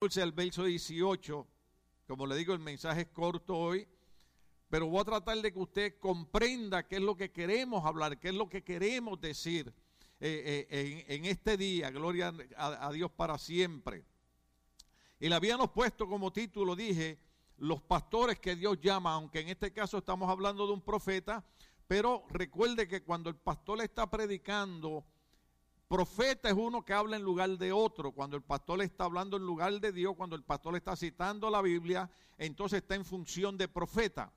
el verso 18. Como le digo, el mensaje es corto hoy, pero voy a tratar de que usted comprenda qué es lo que queremos hablar, qué es lo que queremos decir eh, eh, en, este día. Gloria a, Dios para siempre. Y le habíamos puesto como título, dije, los pastores que Dios llama, aunque en este caso estamos hablando de un profeta, pero recuerde que cuando el pastor está predicando, Profeta es uno que habla en lugar de otro. Cuando el pastor está hablando en lugar de Dios, cuando el pastor está citando la Biblia, entonces está en función de profeta.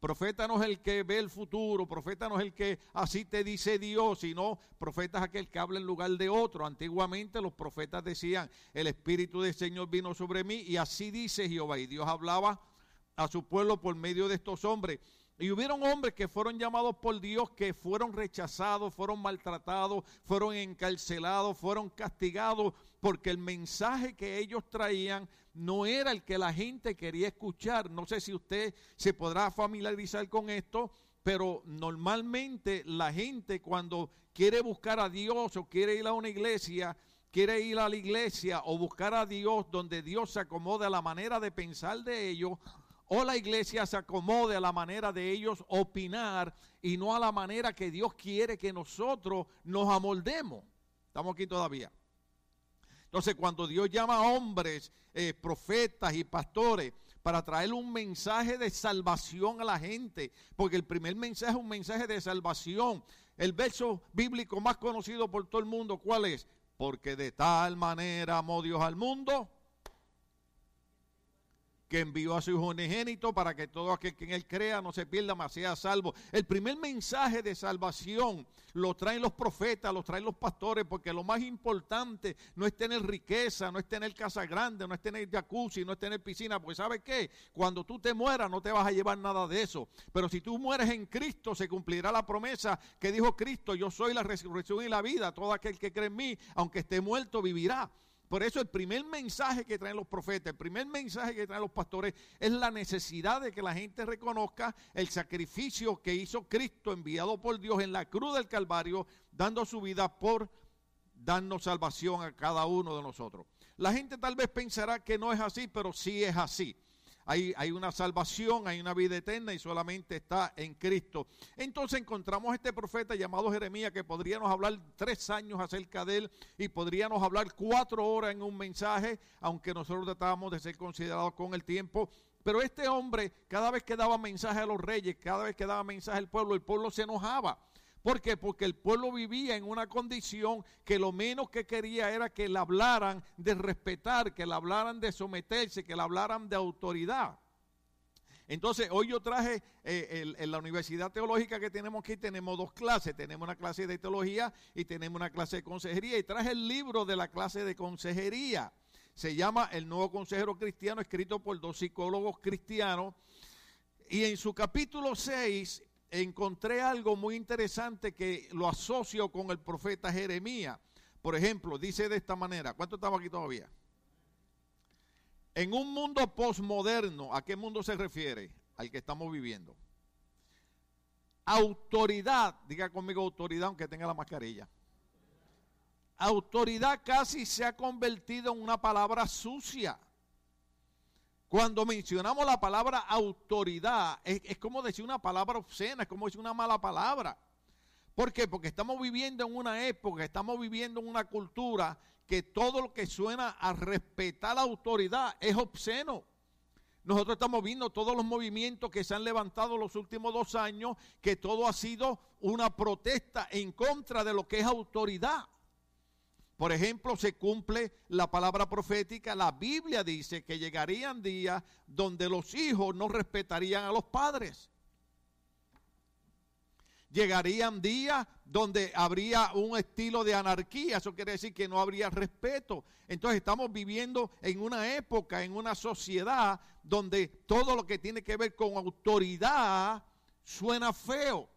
Profeta no es el que ve el futuro, profeta no es el que así te dice Dios, sino profeta es aquel que habla en lugar de otro. Antiguamente los profetas decían, el Espíritu del Señor vino sobre mí y así dice Jehová. Y Dios hablaba a su pueblo por medio de estos hombres. Y hubieron hombres que fueron llamados por Dios, que fueron rechazados, fueron maltratados, fueron encarcelados, fueron castigados, porque el mensaje que ellos traían no era el que la gente quería escuchar. No sé si usted se podrá familiarizar con esto, pero normalmente la gente cuando quiere buscar a Dios o quiere ir a una iglesia, quiere ir a la iglesia o buscar a Dios donde Dios se acomode a la manera de pensar de ellos, o la iglesia se acomode a la manera de ellos opinar y no a la manera que Dios quiere que nosotros nos amoldemos. Estamos aquí todavía. Entonces, cuando Dios llama a hombres, eh, profetas y pastores para traer un mensaje de salvación a la gente, porque el primer mensaje es un mensaje de salvación. El verso bíblico más conocido por todo el mundo, ¿cuál es? Porque de tal manera amó Dios al mundo que envió a su hijo unigénito para que todo aquel que en él crea no se pierda, mas sea salvo. El primer mensaje de salvación lo traen los profetas, lo traen los pastores, porque lo más importante no es tener riqueza, no es tener casa grande, no es tener jacuzzi, no es tener piscina, pues ¿sabes qué? Cuando tú te mueras no te vas a llevar nada de eso. Pero si tú mueres en Cristo, se cumplirá la promesa que dijo Cristo, yo soy la resurrección y la vida, todo aquel que cree en mí, aunque esté muerto, vivirá. Por eso el primer mensaje que traen los profetas, el primer mensaje que traen los pastores es la necesidad de que la gente reconozca el sacrificio que hizo Cristo enviado por Dios en la cruz del Calvario, dando su vida por darnos salvación a cada uno de nosotros. La gente tal vez pensará que no es así, pero sí es así hay, una salvación, hay una vida eterna y solamente está en Cristo. Entonces encontramos este profeta llamado Jeremías que podríamos hablar tres años acerca de él y podríamos hablar cuatro horas en un mensaje, aunque nosotros tratábamos de ser considerados con el tiempo. Pero este hombre, cada vez que daba mensaje a los reyes, cada vez que daba mensaje al pueblo, el pueblo se enojaba. ¿Por qué? Porque el pueblo vivía en una condición que lo menos que quería era que le hablaran de respetar, que le hablaran de someterse, que le hablaran de autoridad. Entonces, hoy yo traje eh, en la Universidad Teológica que tenemos aquí, tenemos dos clases. Tenemos una clase de teología y tenemos una clase de consejería. Y traje el libro de la clase de consejería. Se llama El Nuevo Consejero Cristiano, escrito por dos psicólogos cristianos. Y en su capítulo 6 encontré algo muy interesante que lo asocio con el profeta Jeremías. Por ejemplo, dice de esta manera, ¿cuánto estamos aquí todavía? En un mundo posmoderno, ¿a qué mundo se refiere? Al que estamos viviendo. Autoridad, diga conmigo autoridad aunque tenga la mascarilla. Autoridad casi se ha convertido en una palabra sucia. Cuando mencionamos la palabra autoridad, es, como decir una palabra obscena, es como decir una mala palabra. ¿Por qué? Porque estamos viviendo en una época, estamos viviendo en una cultura que todo lo que suena a respetar la autoridad es obsceno. Nosotros estamos viendo todos los movimientos que se han levantado los últimos dos años, que todo ha sido una protesta en contra de lo que es autoridad. Por ejemplo, se cumple la palabra profética. La Biblia dice que llegarían días donde los hijos no respetarían a los padres. Llegarían días donde habría un estilo de anarquía, eso quiere decir que no habría respeto. Entonces estamos viviendo en una época, en una sociedad donde todo lo que tiene que ver con autoridad suena feo.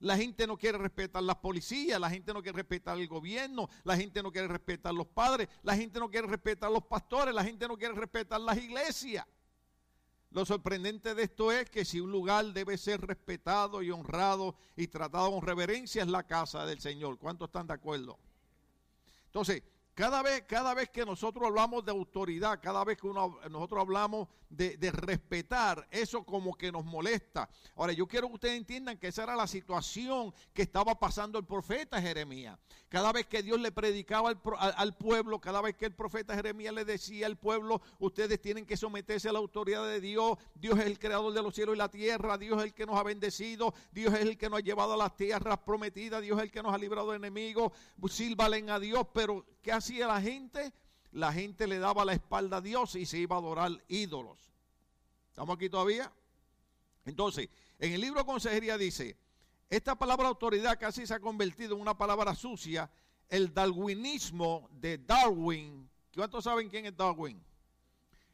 La gente no quiere respetar las policías, la gente no quiere respetar el gobierno, la gente no quiere respetar los padres, la gente no quiere respetar los pastores, la gente no quiere respetar las iglesias. Lo sorprendente de esto es que si un lugar debe ser respetado y honrado y tratado con reverencia es la casa del Señor. ¿Cuántos están de acuerdo? Entonces, Cada vez, cada vez que nosotros hablamos de autoridad, cada vez que uno, nosotros hablamos de, respetar, eso como que nos molesta. Ahora, yo quiero que ustedes entiendan que esa era la situación que estaba pasando el profeta Jeremías. Cada vez que Dios le predicaba al, al, pueblo, cada vez que el profeta Jeremías le decía al pueblo, ustedes tienen que someterse a la autoridad de Dios, Dios es el creador de los cielos y la tierra, Dios es el que nos ha bendecido, Dios es el que nos ha llevado a las tierras prometidas, Dios es el que nos ha librado de enemigos, sírvalen a Dios, pero ¿qué hacía la gente? La gente le daba la espalda a Dios y se iba a adorar ídolos. ¿Estamos aquí todavía? Entonces, en el libro consejería dice, esta palabra autoridad casi se ha convertido en una palabra sucia, el darwinismo de Darwin. ¿Cuántos saben quién es Darwin?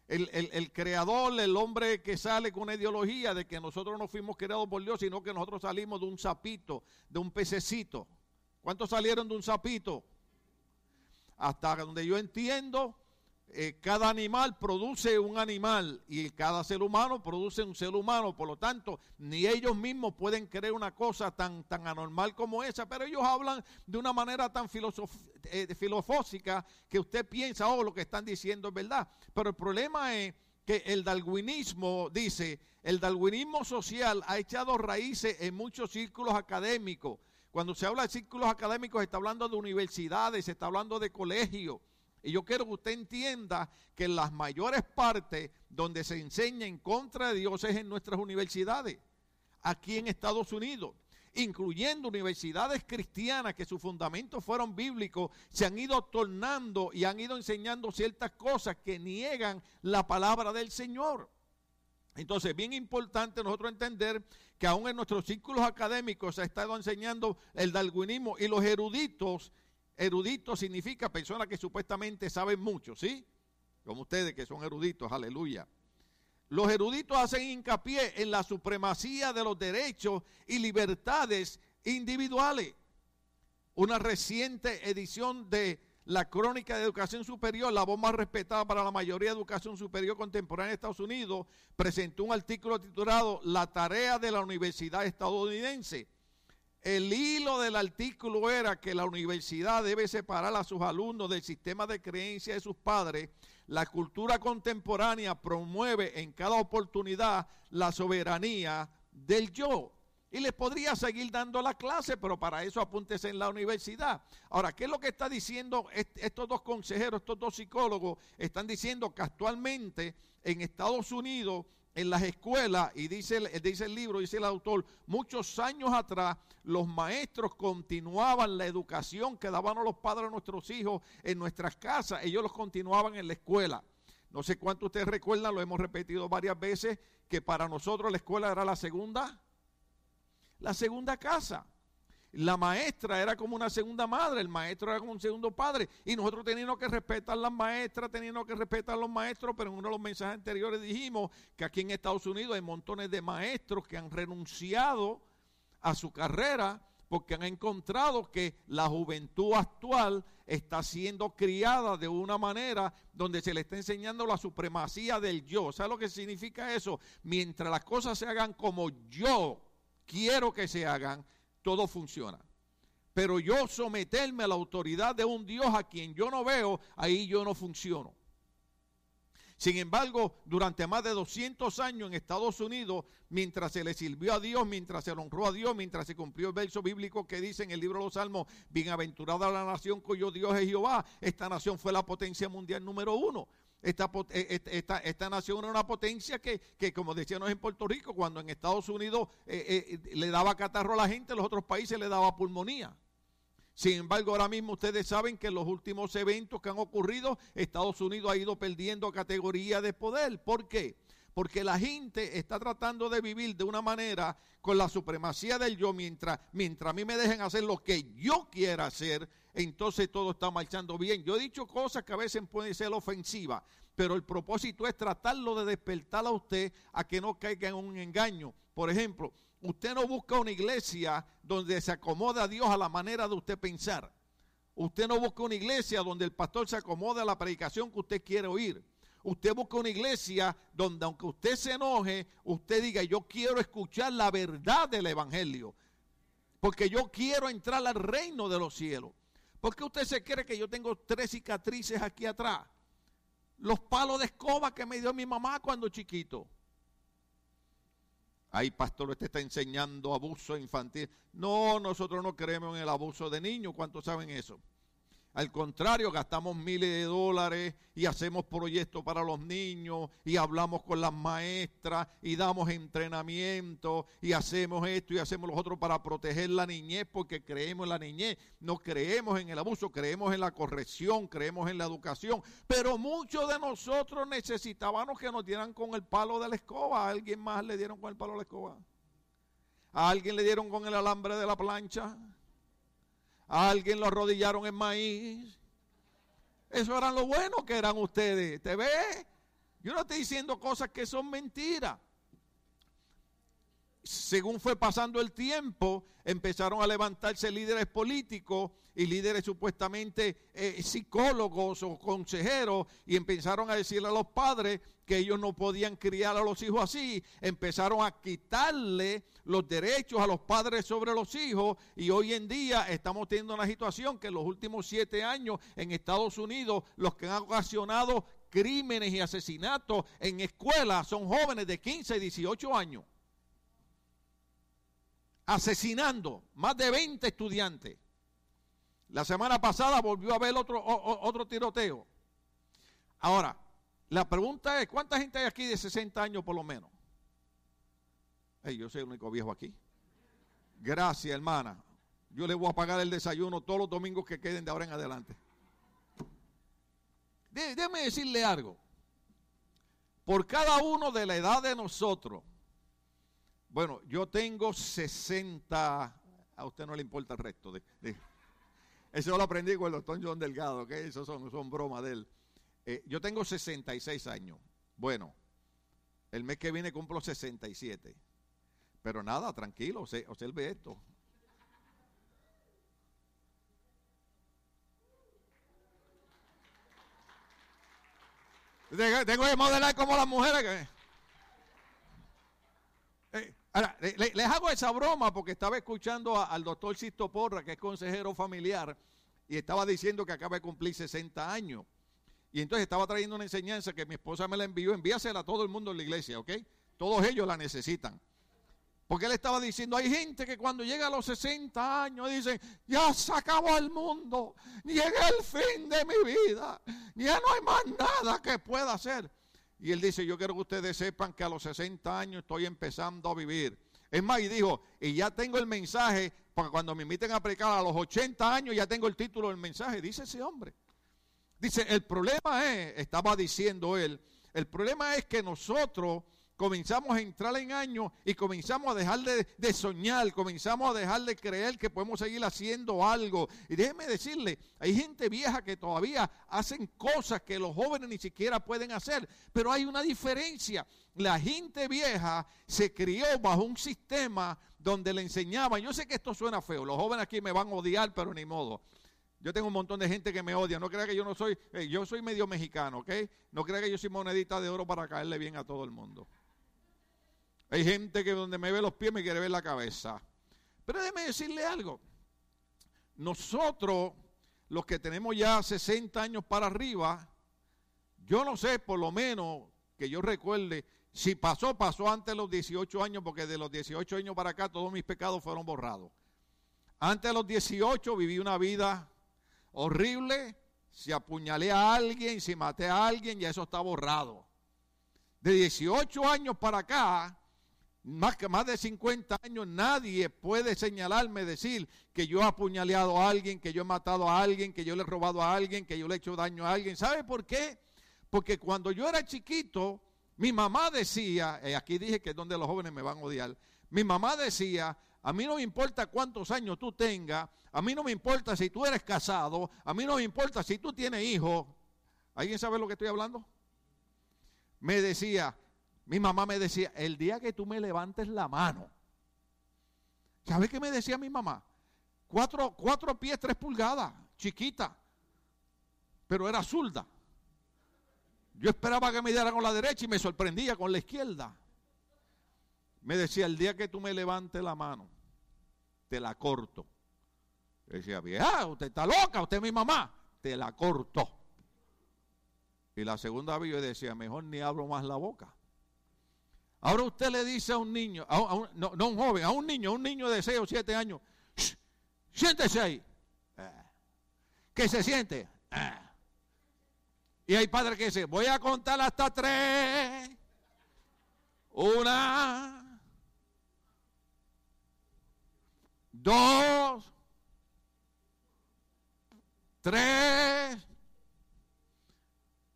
El, el, el, creador, el hombre que sale con una ideología de que nosotros no fuimos creados por Dios, sino que nosotros salimos de un sapito, de un pececito. ¿Cuántos salieron de un sapito? Hasta donde yo entiendo, eh, cada animal produce un animal y cada ser humano produce un ser humano. Por lo tanto, ni ellos mismos pueden creer una cosa tan, tan anormal como esa, pero ellos hablan de una manera tan eh, filosófica que usted piensa, oh, lo que están diciendo es verdad. Pero el problema es que el darwinismo, dice, el darwinismo social ha echado raíces en muchos círculos académicos cuando se habla de círculos académicos, se está hablando de universidades, se está hablando de colegios. Y yo quiero que usted entienda que las mayores partes donde se enseña en contra de Dios es en nuestras universidades, aquí en Estados Unidos, incluyendo universidades cristianas que sus fundamentos fueron bíblicos, se han ido tornando y han ido enseñando ciertas cosas que niegan la palabra del Señor. Entonces, bien importante nosotros entender que aún en nuestros círculos académicos se ha estado enseñando el darwinismo y los eruditos, eruditos significa personas que supuestamente saben mucho, ¿sí? Como ustedes que son eruditos, aleluya. Los eruditos hacen hincapié en la supremacía de los derechos y libertades individuales. Una reciente edición de la crónica de educación superior, la voz más respetada para la mayoría de educación superior contemporánea de Estados Unidos, presentó un artículo titulado La tarea de la universidad estadounidense. El hilo del artículo era que la universidad debe separar a sus alumnos del sistema de creencia de sus padres. La cultura contemporánea promueve en cada oportunidad la soberanía del yo y les podría seguir dando la clase, pero para eso apúntese en la universidad. Ahora, ¿qué es lo que está diciendo estos dos consejeros, estos dos psicólogos? Están diciendo que actualmente en Estados Unidos, en las escuelas, y dice, dice el libro, dice el autor, muchos años atrás los maestros continuaban la educación que daban los padres a nuestros hijos en nuestras casas, ellos los continuaban en la escuela. No sé cuánto ustedes recuerdan, lo hemos repetido varias veces, que para nosotros la escuela era la segunda la segunda casa. La maestra era como una segunda madre, el maestro era como un segundo padre. Y nosotros teníamos que respetar las maestras, teníamos que respetar a los maestros, pero en uno de los mensajes anteriores dijimos que aquí en Estados Unidos hay montones de maestros que han renunciado a su carrera porque han encontrado que la juventud actual está siendo criada de una manera donde se le está enseñando la supremacía del yo. ¿Sabes lo que significa eso? Mientras las cosas se hagan como yo quiero que se hagan, todo funciona. Pero yo someterme a la autoridad de un Dios a quien yo no veo, ahí yo no funciono. Sin embargo, durante más de 200 años en Estados Unidos, mientras se le sirvió a Dios, mientras se honró a Dios, mientras se cumplió el verso bíblico que dice en el libro de los Salmos, bienaventurada la nación cuyo Dios es Jehová, esta nación fue la potencia mundial número uno. Esta, eh, esta, esta, nación era una potencia que, que, como decíamos en Puerto Rico, cuando en Estados Unidos eh, eh, le daba catarro a la gente, los otros países le daba pulmonía. Sin embargo, ahora mismo ustedes saben que en los últimos eventos que han ocurrido, Estados Unidos ha ido perdiendo categoría de poder. ¿Por qué? Porque la gente está tratando de vivir de una manera con la supremacía del yo, mientras, mientras a mí me dejen hacer lo que yo quiera hacer, entonces todo está marchando bien. Yo he dicho cosas que a veces pueden ser ofensivas, pero el propósito es tratarlo de despertar a usted a que no caiga en un engaño. Por ejemplo, usted no busca una iglesia donde se acomoda a Dios a la manera de usted pensar. Usted no busca una iglesia donde el pastor se acomode a la predicación que usted quiere oír. Usted busca una iglesia donde aunque usted se enoje, usted diga, yo quiero escuchar la verdad del Evangelio. Porque yo quiero entrar al reino de los cielos. ¿Por qué usted se cree que yo tengo tres cicatrices aquí atrás? Los palos de escoba que me dio mi mamá cuando chiquito. Ay, pastor, usted está enseñando abuso infantil. No, nosotros no creemos en el abuso de niños. ¿Cuántos saben eso? Al contrario, gastamos miles de dólares y hacemos proyectos para los niños y hablamos con las maestras y damos entrenamiento y hacemos esto y hacemos lo otro para proteger la niñez porque creemos en la niñez. No creemos en el abuso, creemos en la corrección, creemos en la educación. Pero muchos de nosotros necesitábamos que nos dieran con el palo de la escoba. ¿A alguien más le dieron con el palo de la escoba? ¿A alguien le dieron con el alambre de la plancha? Alguien lo arrodillaron en maíz. Eso eran lo bueno que eran ustedes. ¿Te ve? Yo no estoy diciendo cosas que son mentiras. Según fue pasando el tiempo, empezaron a levantarse líderes políticos y líderes supuestamente eh, psicólogos o consejeros y empezaron a decirle a los padres que ellos no podían criar a los hijos así. Empezaron a quitarle los derechos a los padres sobre los hijos y hoy en día estamos teniendo una situación que en los últimos siete años en Estados Unidos los que han ocasionado crímenes y asesinatos en escuelas son jóvenes de 15 y 18 años. Asesinando más de 20 estudiantes. La semana pasada volvió a haber otro, otro tiroteo. Ahora, la pregunta es, ¿cuánta gente hay aquí de 60 años por lo menos? yo soy el único viejo aquí. Gracias, hermana. Yo le voy a pagar el desayuno todos los domingos que queden de ahora en adelante. Déjeme decirle algo. Por cada uno de la edad de nosotros, bueno, yo tengo 60, a usted no le importa el resto. De, eso lo aprendí con el doctor John Delgado, que eso son, son bromas de él. Eh, yo tengo 66 años. Bueno, el mes que viene cumplo 67. Pero nada, tranquilo, observe esto. Tengo que modelar como las mujeres. Eh, ahora, les hago esa broma porque estaba escuchando al doctor Sisto Porra, que es consejero familiar, y estaba diciendo que acaba de cumplir 60 años. Y entonces estaba trayendo una enseñanza que mi esposa me la envió, envíasela a todo el mundo en la iglesia, ¿ok? Todos ellos la necesitan. Porque él estaba diciendo, hay gente que cuando llega a los 60 años dicen, ya se acabó el mundo, llegué el fin de mi vida, ya no hay más nada que pueda hacer. Y él dice, yo quiero que ustedes sepan que a los 60 años estoy empezando a vivir. Es más, y dijo, y ya tengo el mensaje, porque cuando me inviten a predicar a los 80 años ya tengo el título del mensaje, dice ese hombre. Dice, el problema es, estaba diciendo él, el problema es que nosotros comenzamos a entrar en años y comenzamos a dejar de, soñar, comenzamos a dejar de creer que podemos seguir haciendo algo. Y déjeme decirle, hay gente vieja que todavía hacen cosas que los jóvenes ni siquiera pueden hacer, pero hay una diferencia. La gente vieja se crió bajo un sistema donde le enseñaban, yo sé que esto suena feo, los jóvenes aquí me van a odiar, pero ni modo. Yo tengo un montón de gente que me odia. No crea que yo no soy, eh, yo soy medio mexicano, ¿ok? No crea que yo soy monedita de oro para caerle bien a todo el mundo. Hay gente que donde me ve los pies me quiere ver la cabeza. Pero déjeme decirle algo. Nosotros, los que tenemos ya 60 años para arriba, yo no sé, por lo menos que yo recuerde, si pasó, pasó antes de los 18 años, porque de los 18 años para acá todos mis pecados fueron borrados. Antes de los 18 viví una vida horrible, si apuñalé a alguien, si maté a alguien, ya eso está borrado. De 18 años para acá, más que más de 50 años, nadie puede señalarme, decir que yo he apuñaleado a alguien, que yo he matado a alguien, que yo le he robado a alguien, que yo le he hecho daño a alguien. ¿Sabe por qué? Porque cuando yo era chiquito, mi mamá decía, eh, aquí dije que es donde los jóvenes me van a odiar, mi mamá decía, a mí no me importa cuántos años tú tengas, a mí no me importa si tú eres casado, a mí no me importa si tú tienes hijos. ¿Alguien sabe lo que estoy hablando? Me decía, mi mamá me decía, el día que tú me levantes la mano, ¿sabes qué me decía mi mamá? Cuatro, cuatro pies, tres pulgadas, chiquita, pero era zurda. Yo esperaba que me diera con la derecha y me sorprendía con la izquierda. Me decía, el día que tú me levantes la mano, te la corto. Decía, vieja, usted está loca, usted es mi mamá. Te la cortó. Y la segunda vez yo decía, mejor ni abro más la boca. Ahora usted le dice a un niño, no, no, un joven, a un niño, a un niño de 6 o 7 años, siéntese ahí. Eh. ¿Qué se siente? Eh. Y hay padres que dicen, voy a contar hasta tres. Una, dos, tres,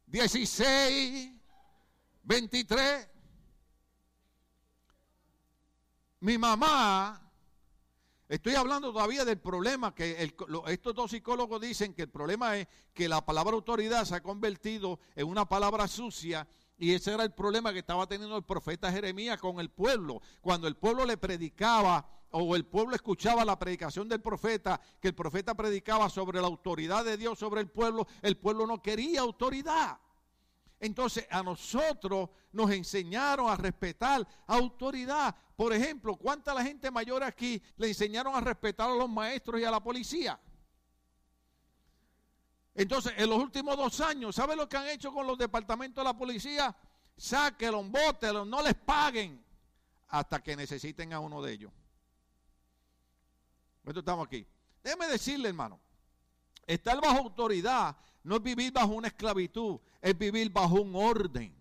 dieciséis, veintitrés. Mi mamá, estoy hablando todavía del problema que estos dos psicólogos dicen que el problema es que la palabra autoridad se ha convertido en una palabra sucia y ese era el problema que estaba teniendo el profeta Jeremías con el pueblo. Cuando el pueblo le predicaba o el pueblo escuchaba la predicación del profeta, que el profeta predicaba sobre la autoridad de Dios sobre el pueblo, el pueblo no quería autoridad. Entonces a nosotros nos enseñaron a respetar autoridad. Por ejemplo, ¿cuánta la gente mayor aquí le enseñaron a respetar a los maestros y a la policía? Entonces, en los últimos dos años, ¿sabe lo que han hecho con los departamentos de la policía? Sáquenlo, bótenlo, no les paguen hasta que necesiten a uno de ellos. Esto estamos aquí. Déjeme decirle, hermano, estar bajo autoridad no es vivir bajo una esclavitud, es vivir bajo un orden.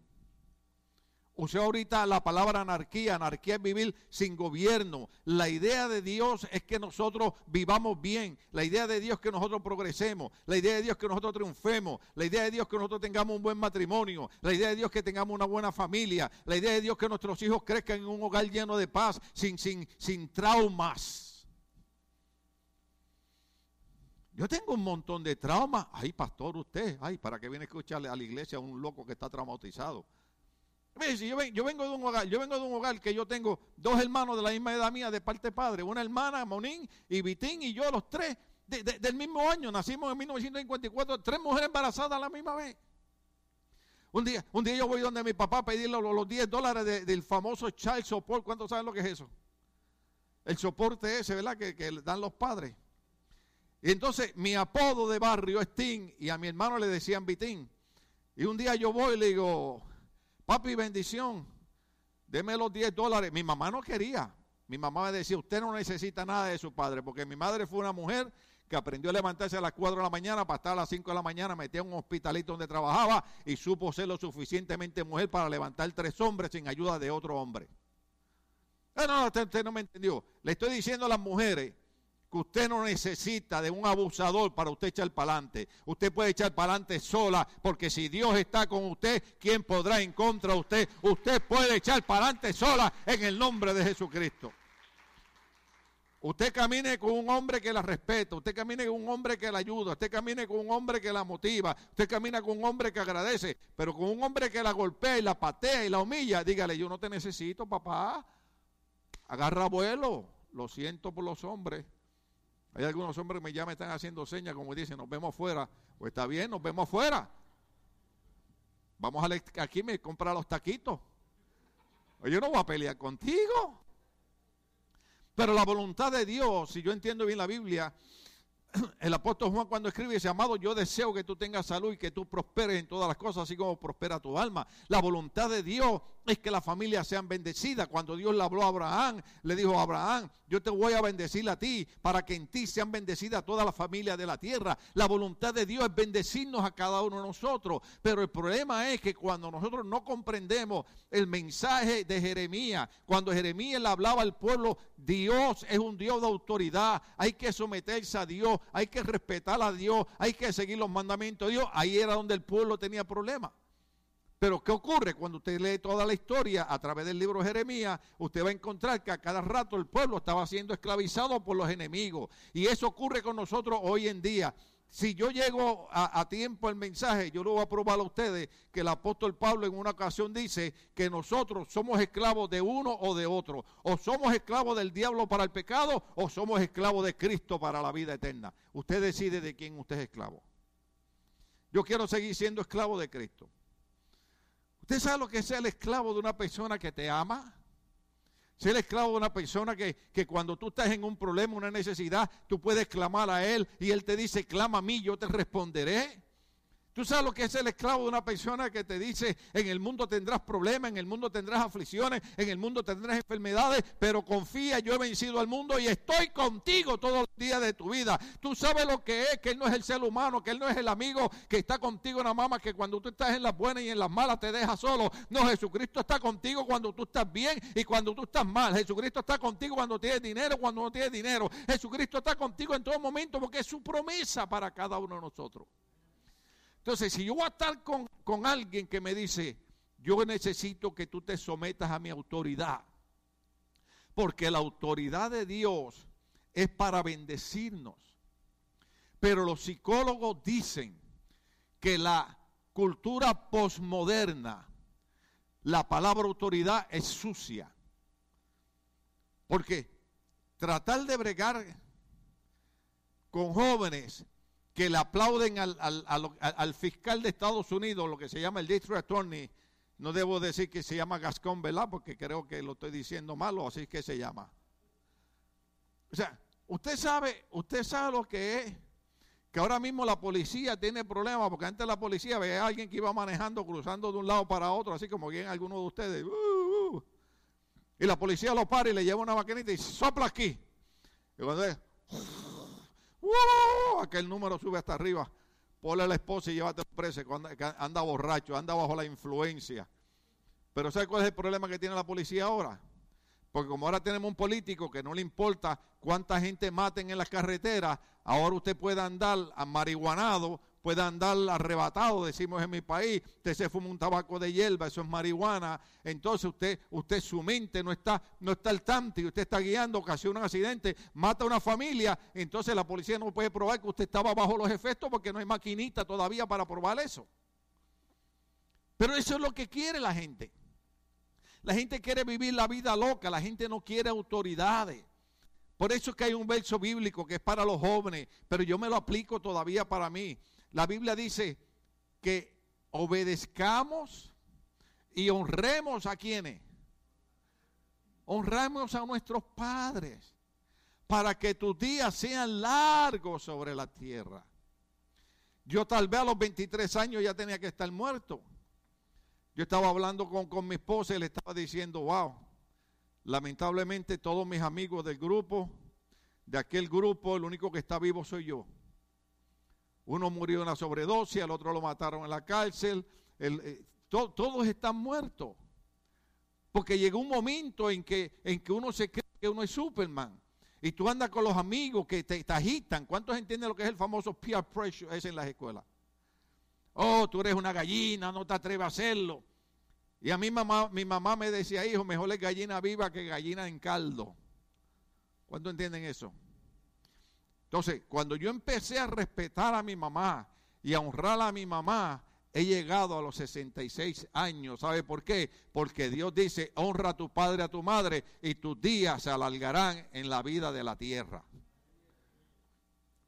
Usé ahorita la palabra anarquía. Anarquía es vivir sin gobierno. La idea de Dios es que nosotros vivamos bien. La idea de Dios es que nosotros progresemos. La idea de Dios es que nosotros triunfemos. La idea de Dios es que nosotros tengamos un buen matrimonio. La idea de Dios es que tengamos una buena familia. La idea de Dios es que nuestros hijos crezcan en un hogar lleno de paz, sin, sin, sin traumas. Yo tengo un montón de traumas. Ay, pastor, usted. Ay, ¿para qué viene a escucharle a la iglesia a un loco que está traumatizado? Yo, vengo de un hogar, yo vengo de un hogar que yo tengo dos hermanos de la misma edad mía de parte padre, una hermana, Monín y Vitín y yo, los tres del mismo año, nacimos en 1954, tres mujeres embarazadas a la misma vez. Un día, un día yo voy donde mi papá a pedirle los, 10 dólares del famoso child support. ¿Cuántos saben lo que es eso? El soporte ese, ¿verdad? Que, que dan los padres. Y entonces mi apodo de barrio es Tim y a mi hermano le decían Vitín. Y un día yo voy y le digo, Papi, bendición, deme los 10 dólares. Mi mamá no quería. Mi mamá me decía, usted no necesita nada de su padre, porque mi madre fue una mujer que aprendió a levantarse a las 4 de la mañana para estar a las 5 de la mañana, metía en un hospitalito donde trabajaba y supo ser lo suficientemente mujer para levantar tres hombres sin ayuda de otro hombre. No, no, usted, usted no me entendió. Le estoy diciendo a las mujeres usted no necesita de un abusador para usted echar para adelante. Usted puede echar para adelante sola, porque si Dios está con usted, ¿quién podrá en contra de usted? Usted puede echar para adelante sola en el nombre de Jesucristo. Usted camine con un hombre que la respeta, usted camine con un hombre que la ayuda, usted camine con un hombre que la motiva, usted camina con un hombre que agradece, pero con un hombre que la golpea y la patea y la humilla, dígale, yo no te necesito, papá. Agarra vuelo. Lo siento por los hombres. Hay algunos hombres que ya me están haciendo señas, como dicen, nos vemos afuera. Pues está bien, nos vemos afuera. Vamos a aquí me compra los taquitos. Yo no voy a pelear contigo. Pero la voluntad de Dios, si yo entiendo bien la Biblia, el apóstol Juan cuando escribe dice, amado, yo deseo que tú tengas salud y que tú prosperes en todas las cosas, así como prospera tu alma. La voluntad de Dios es que las familias sean bendecidas. Cuando Dios le habló a Abraham, le dijo a Abraham, yo te voy a bendecir a ti para que en ti sean bendecidas todas las familias de la tierra. La voluntad de Dios es bendecirnos a cada uno de nosotros. Pero el problema es que cuando nosotros no comprendemos el mensaje de Jeremías, cuando Jeremías le hablaba al pueblo, Dios es un Dios de autoridad, hay que someterse a Dios, hay que respetar a Dios, hay que seguir los mandamientos de Dios. Ahí era donde el pueblo tenía problemas. Pero ¿qué ocurre? Cuando usted lee toda la historia a través del libro de Jeremías, usted va a encontrar que a cada rato el pueblo estaba siendo esclavizado por los enemigos. Y eso ocurre con nosotros hoy en día. Si yo llego a, tiempo el mensaje, yo lo voy a probar a ustedes que el apóstol Pablo en una ocasión dice que nosotros somos esclavos de uno o de otro. O somos esclavos del diablo para el pecado o somos esclavos de Cristo para la vida eterna. Usted decide de quién usted es esclavo. Yo quiero seguir siendo esclavo de Cristo. ¿Usted sabe lo que es el esclavo de una persona que te ama? Ser esclavo de una persona que, que, cuando tú estás en un problema, una necesidad, tú puedes clamar a Él y Él te dice, clama a mí, yo te responderé. Tú sabes lo que es el esclavo de una persona que te dice, en el mundo tendrás problemas, en el mundo tendrás aflicciones, en el mundo tendrás enfermedades, pero confía, yo he vencido al mundo y estoy contigo todos los días de tu vida. Tú sabes lo que es, que Él no es el ser humano, que Él no es el amigo que está contigo en la mamá, que cuando tú estás en las buenas y en las malas te deja solo. No, Jesucristo está contigo cuando tú estás bien y cuando tú estás mal. Jesucristo está contigo cuando tienes dinero, cuando no tienes dinero. Jesucristo está contigo en todo momento porque es su promesa para cada uno de nosotros. Entonces, si yo voy a estar con, con alguien que me dice, yo necesito que tú te sometas a mi autoridad, porque la autoridad de Dios es para bendecirnos. Pero los psicólogos dicen que la cultura posmoderna, la palabra autoridad es sucia. Porque tratar de bregar con jóvenes que le aplauden al, fiscal de Estados Unidos, lo que se llama el District Attorney. No debo decir que se llama Gascón, ¿verdad? Porque creo que lo estoy diciendo malo, así que se llama. O sea, usted sabe, usted sabe lo que es que ahora mismo la policía tiene problemas, porque antes la policía veía a alguien que iba manejando, cruzando de un lado para otro, así como bien algunos de ustedes. Uh, uh. y la policía lo para y le lleva una maquinita y sopla aquí. Y cuando es, aquel número sube hasta arriba. Ponle a la esposa y llévate preso. Anda, borracho, anda bajo la influencia. Pero ¿sabe cuál es el problema que tiene la policía ahora? Porque como ahora tenemos un político que no le importa cuánta gente maten en las carreteras, ahora usted puede andar marihuanado puede andar arrebatado, decimos en mi país, usted se fuma un tabaco de hierba, eso es marihuana, entonces usted, usted su mente no está, no está al tanto y usted está guiando, ocasiona un accidente, mata a una familia, entonces la policía no puede probar que usted estaba bajo los efectos porque no hay maquinita todavía para probar eso. Pero eso es lo que quiere la gente. La gente quiere vivir la vida loca, la gente no quiere autoridades. Por eso es que hay un verso bíblico que es para los jóvenes, pero yo me lo aplico todavía para mí. La Biblia dice que obedezcamos y honremos a quienes. Honramos a nuestros padres para que tus días sean largos sobre la tierra. Yo tal vez a los 23 años ya tenía que estar muerto. Yo estaba hablando con, con mi esposa y le estaba diciendo, wow, lamentablemente todos mis amigos del grupo, de aquel grupo, el único que está vivo soy yo. Uno murió en una sobredosis, al otro lo mataron en la cárcel. Eh, todos están muertos. Porque llegó un momento en que, uno se cree que uno es Superman. Y tú andas con los amigos que te, agitan. ¿Cuántos entienden lo que es el famoso peer pressure ese en las escuelas? Oh, tú eres una gallina, no te atreves a hacerlo. Y a mi mamá, mi mamá me decía, hijo, mejor es gallina viva que gallina en caldo. ¿Cuántos entienden eso? Entonces, cuando yo empecé a respetar a mi mamá y a honrar a mi mamá, he llegado a los 66 años. ¿Sabe por qué? Porque Dios dice, honra a tu padre, a tu madre, y tus días se alargarán en la vida de la tierra.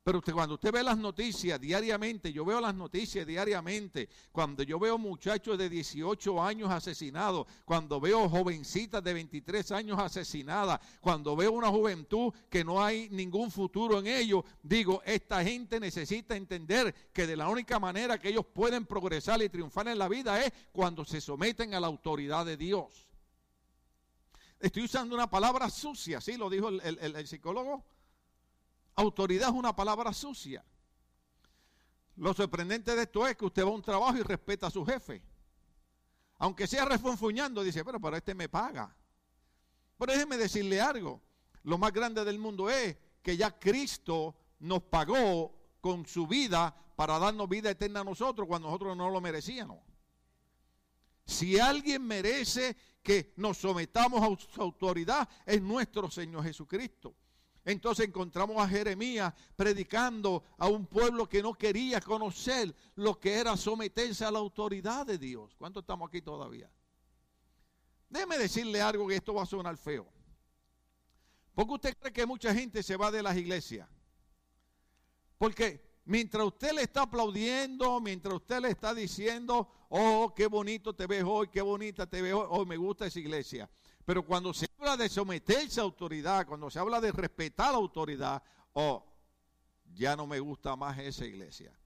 Pero usted, cuando usted ve las noticias diariamente, yo veo las noticias diariamente, cuando yo veo muchachos de 18 años asesinados, cuando veo jovencitas de 23 años asesinadas, cuando veo una juventud que no hay ningún futuro en ellos, digo, esta gente necesita entender que de la única manera que ellos pueden progresar y triunfar en la vida es cuando se someten a la autoridad de Dios. Estoy usando una palabra sucia, ¿sí? Lo dijo el, el psicólogo Autoridad es una palabra sucia. Lo sorprendente de esto es que usted va a un trabajo y respeta a su jefe. Aunque sea refunfuñando, dice, pero para este me paga. Pero déjeme decirle algo. Lo más grande del mundo es que ya Cristo nos pagó con su vida para darnos vida eterna a nosotros cuando nosotros no lo merecíamos. Si alguien merece que nos sometamos a su autoridad, es nuestro Señor Jesucristo. Entonces encontramos a Jeremías predicando a un pueblo que no quería conocer lo que era someterse a la autoridad de Dios. ¿Cuántos estamos aquí todavía? Déjeme decirle algo que esto va a sonar feo. Porque usted cree que mucha gente se va de las iglesias. Porque mientras usted le está aplaudiendo, mientras usted le está diciendo, oh, qué bonito te ves hoy, qué bonita te ves hoy, oh, me gusta esa iglesia. Pero cuando se habla de someterse a autoridad, cuando se habla de respetar la autoridad, oh, ya no me gusta más esa iglesia.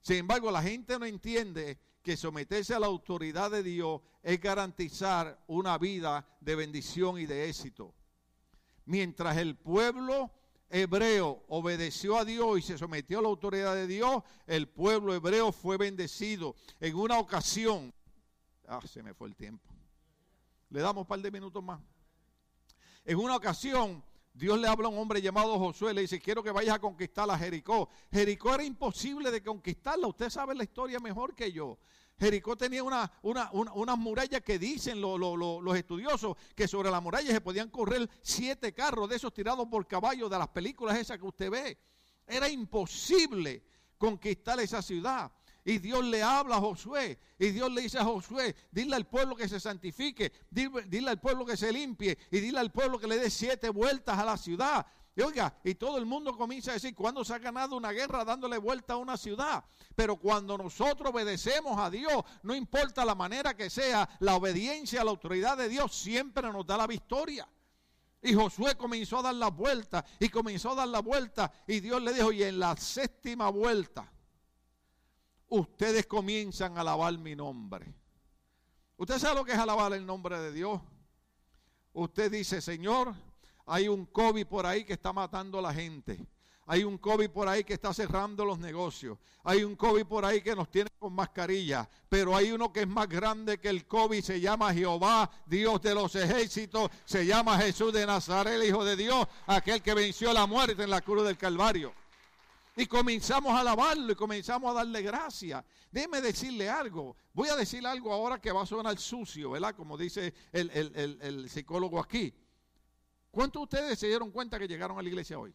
Sin embargo, la gente no entiende que someterse a la autoridad de Dios es garantizar una vida de bendición y de éxito. Mientras el pueblo hebreo obedeció a Dios y se sometió a la autoridad de Dios, el pueblo hebreo fue bendecido. En una ocasión, ah, se me fue el tiempo. Le damos un par de minutos más. En una ocasión, Dios le habla a un hombre llamado Josué, le dice, quiero que vayas a conquistar a Jericó. Jericó era imposible de conquistarla, usted sabe la historia mejor que yo. Jericó tenía una, una, unas murallas que dicen los estudiosos que sobre la muralla se podían correr siete carros de esos tirados por caballos de las películas esas que usted ve. Era imposible conquistar esa ciudad. Y Dios le habla a Josué. Y Dios le dice a Josué, dile al pueblo que se santifique, dile, al pueblo que se limpie y dile al pueblo que le dé siete vueltas a la ciudad. Y oiga, y todo el mundo comienza a decir, ¿cuándo se ha ganado una guerra dándole vuelta a una ciudad? Pero cuando nosotros obedecemos a Dios, no importa la manera que sea, la obediencia a la autoridad de Dios siempre nos da la victoria. Y Josué comenzó a dar la vuelta y comenzó a dar la vuelta y Dios le dijo, y en la séptima vuelta, ustedes comienzan a alabar mi nombre. ¿Usted sabe lo que es alabar el nombre de Dios? Usted dice, Señor, hay un COVID por ahí que está matando a la gente. Hay un COVID por ahí que está cerrando los negocios. Hay un COVID por ahí que nos tiene con mascarilla. Pero hay uno que es más grande que el COVID. Se llama Jehová, Dios de los ejércitos. Se llama Jesús de Nazaret, Hijo de Dios. Aquel que venció la muerte en la cruz del Calvario. Y comenzamos a alabarlo y comenzamos a darle gracias. Déjeme decirle algo. Voy a decir algo ahora que va a sonar sucio, ¿verdad? Como dice el, psicólogo aquí. ¿Cuántos de ustedes se dieron cuenta que llegaron a la iglesia hoy?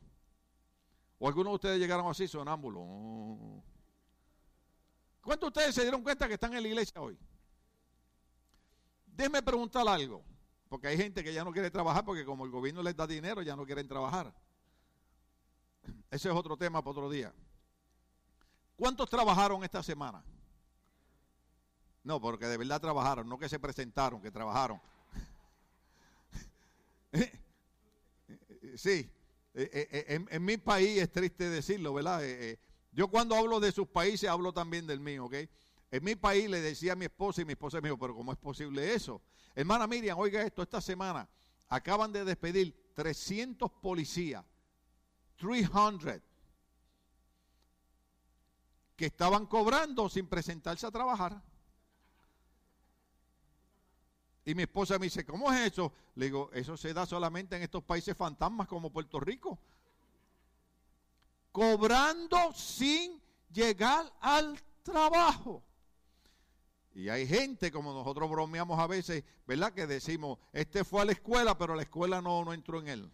¿O algunos de ustedes llegaron así sonámbulos? ¿Cuántos de ustedes se dieron cuenta que están en la iglesia hoy? Déjeme preguntar algo. Porque hay gente que ya no quiere trabajar porque como el gobierno les da dinero ya no quieren trabajar. Ese es otro tema para otro día. ¿Cuántos trabajaron esta semana? No, porque de verdad trabajaron, no que se presentaron, que trabajaron. sí, eh, eh, eh, en, mi país es triste decirlo, ¿verdad? yo cuando hablo de sus países hablo también del mío, ¿ok? En mi país le decía a mi esposa y mi esposa me dijo, pero ¿cómo es posible eso? Hermana Miriam, oiga esto, esta semana acaban de despedir 300 policías 300 que estaban cobrando sin presentarse a trabajar. Y mi esposa me dice, ¿cómo es eso? Le digo, eso se da solamente en estos países fantasmas como Puerto Rico. Cobrando sin llegar al trabajo. Y hay gente, como nosotros bromeamos a veces, ¿verdad? Que decimos, este fue a la escuela, pero la escuela no, no entró en él.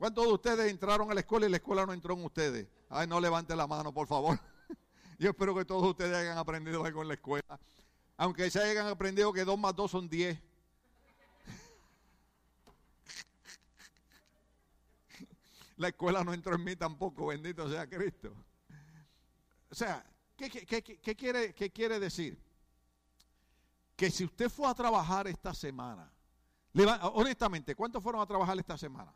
¿Cuántos de ustedes entraron a la escuela y la escuela no entró en ustedes? Ay, no levante la mano, por favor. Yo espero que todos ustedes hayan aprendido algo en la escuela. Aunque se hayan aprendido que dos más dos son diez. La escuela no entró en mí tampoco, bendito sea Cristo. O sea, ¿qué, quiere, ¿qué quiere decir? Que si usted fue a trabajar esta semana, honestamente, ¿cuántos fueron a trabajar esta semana?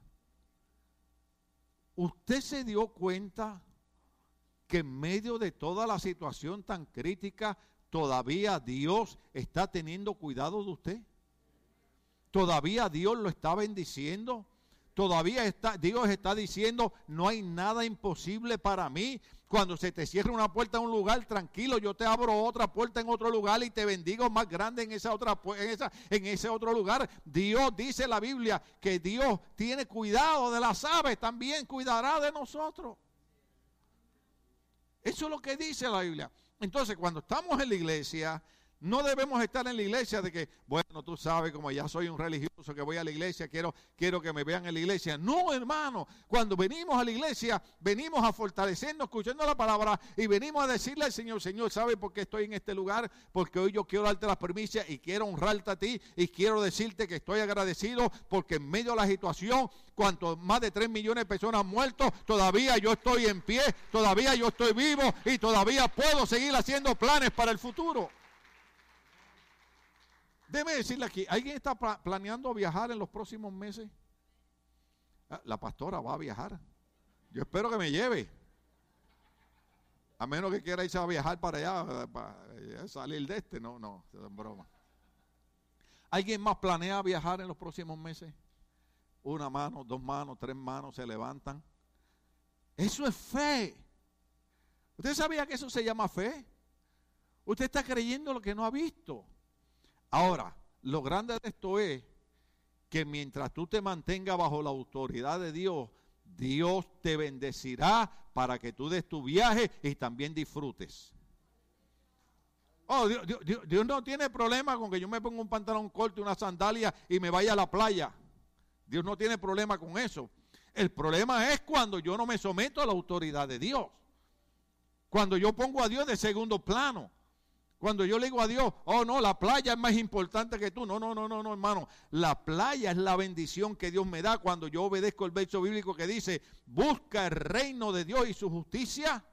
¿Usted se dio cuenta que en medio de toda la situación tan crítica, todavía Dios está teniendo cuidado de usted? ¿Todavía Dios lo está bendiciendo? Todavía está, Dios está diciendo, no hay nada imposible para mí. Cuando se te cierra una puerta en un lugar, tranquilo, yo te abro otra puerta en otro lugar y te bendigo más grande en otra en, esa, en ese otro lugar. Dios dice la Biblia que Dios tiene cuidado de las aves, también cuidará de nosotros. Eso es lo que dice la Biblia. Entonces, cuando estamos en la iglesia, no debemos estar en la iglesia de que, bueno, tú sabes, como ya soy un religioso que voy a la iglesia, quiero, quiero que me vean en la iglesia. No, hermano, cuando venimos a la iglesia, venimos a fortalecernos, escuchando la palabra y venimos a decirle al Señor, Señor, ¿sabe por qué estoy en este lugar? Porque hoy yo quiero darte las permisas y quiero honrarte a ti y quiero decirte que estoy agradecido porque en medio de la situación, cuanto más de 3 millones de personas han muerto, todavía yo estoy en pie, todavía yo estoy vivo y todavía puedo seguir haciendo planes para el futuro. Déjeme decirle aquí, ¿alguien está planeando viajar en los próximos meses? Ah, la pastora va a viajar. Yo espero que me lleve. A menos que quiera irse a viajar para allá, para eh, salir de este. No, no, es broma. ¿Alguien más planea viajar en los próximos meses? Una mano, dos manos, tres manos se levantan. Eso es fe. ¿Usted sabía que eso se llama fe? Usted está creyendo lo que no ha visto. Ahora, lo grande de esto es que mientras tú te mantengas bajo la autoridad de Dios, Dios te bendecirá para que tú des tu viaje y también disfrutes. Oh, Dios, no tiene problema con que yo me ponga un pantalón corto, una sandalia y me vaya a la playa. Dios no tiene problema con eso. El problema es cuando yo no me someto a la autoridad de Dios. Cuando yo pongo a Dios de segundo plano. Cuando yo le digo a Dios, oh no, la playa es más importante que tú. No, no, no, no, no, hermano. La playa es la bendición que Dios me da cuando yo obedezco el verso bíblico que dice, busca el reino de Dios y su justicia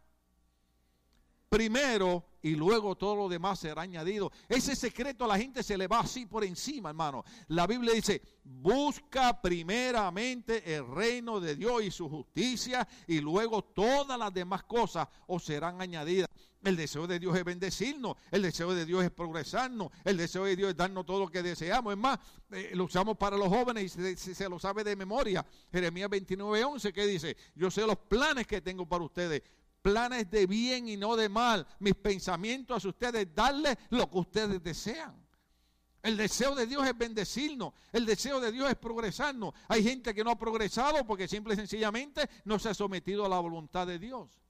primero y luego todo lo demás será añadido. Ese secreto a la gente se le va así por encima, hermano. La Biblia dice, busca primeramente el reino de Dios y su justicia y luego todas las demás cosas os serán añadidas. El deseo de Dios es bendecirnos, el deseo de Dios es progresarnos, el deseo de Dios es darnos todo lo que deseamos. Es más, eh, lo usamos para los jóvenes y se, lo sabe de memoria. Jeremías 29, 11 que dice, yo sé los planes que tengo para ustedes, planes de bien y no de mal. Mis pensamientos a ustedes, darles lo que ustedes desean. El deseo de Dios es bendecirnos. El deseo de Dios es progresarnos. Hay gente que no ha progresado porque simple y sencillamente no se ha sometido a la voluntad de Dios.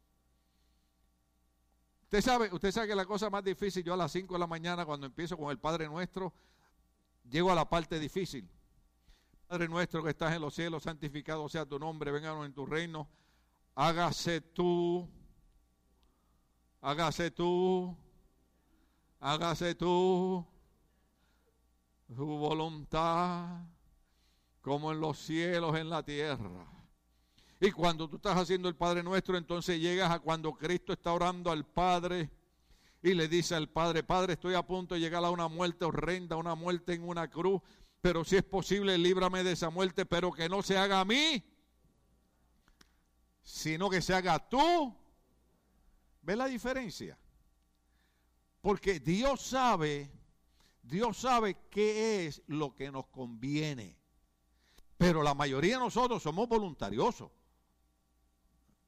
Usted sabe, usted sabe que la cosa más difícil, yo a las 5 de la mañana cuando empiezo con el Padre Nuestro, llego a la parte difícil. Padre nuestro que estás en los cielos, santificado sea tu nombre, vénganos en tu reino. Hágase tú hágase tú, hágase tú tu voluntad como en los cielos, en la tierra. Y cuando tú estás haciendo el Padre Nuestro, entonces llegas a cuando Cristo está orando al Padre y le dice al Padre, Padre, estoy a punto de llegar a una muerte horrenda, una muerte en una cruz, pero si es posible, líbrame de esa muerte, pero que no se haga a mí, sino que se haga tú ¿Ve la diferencia? Porque Dios sabe, Dios sabe qué es lo que nos conviene. Pero la mayoría de nosotros somos voluntariosos.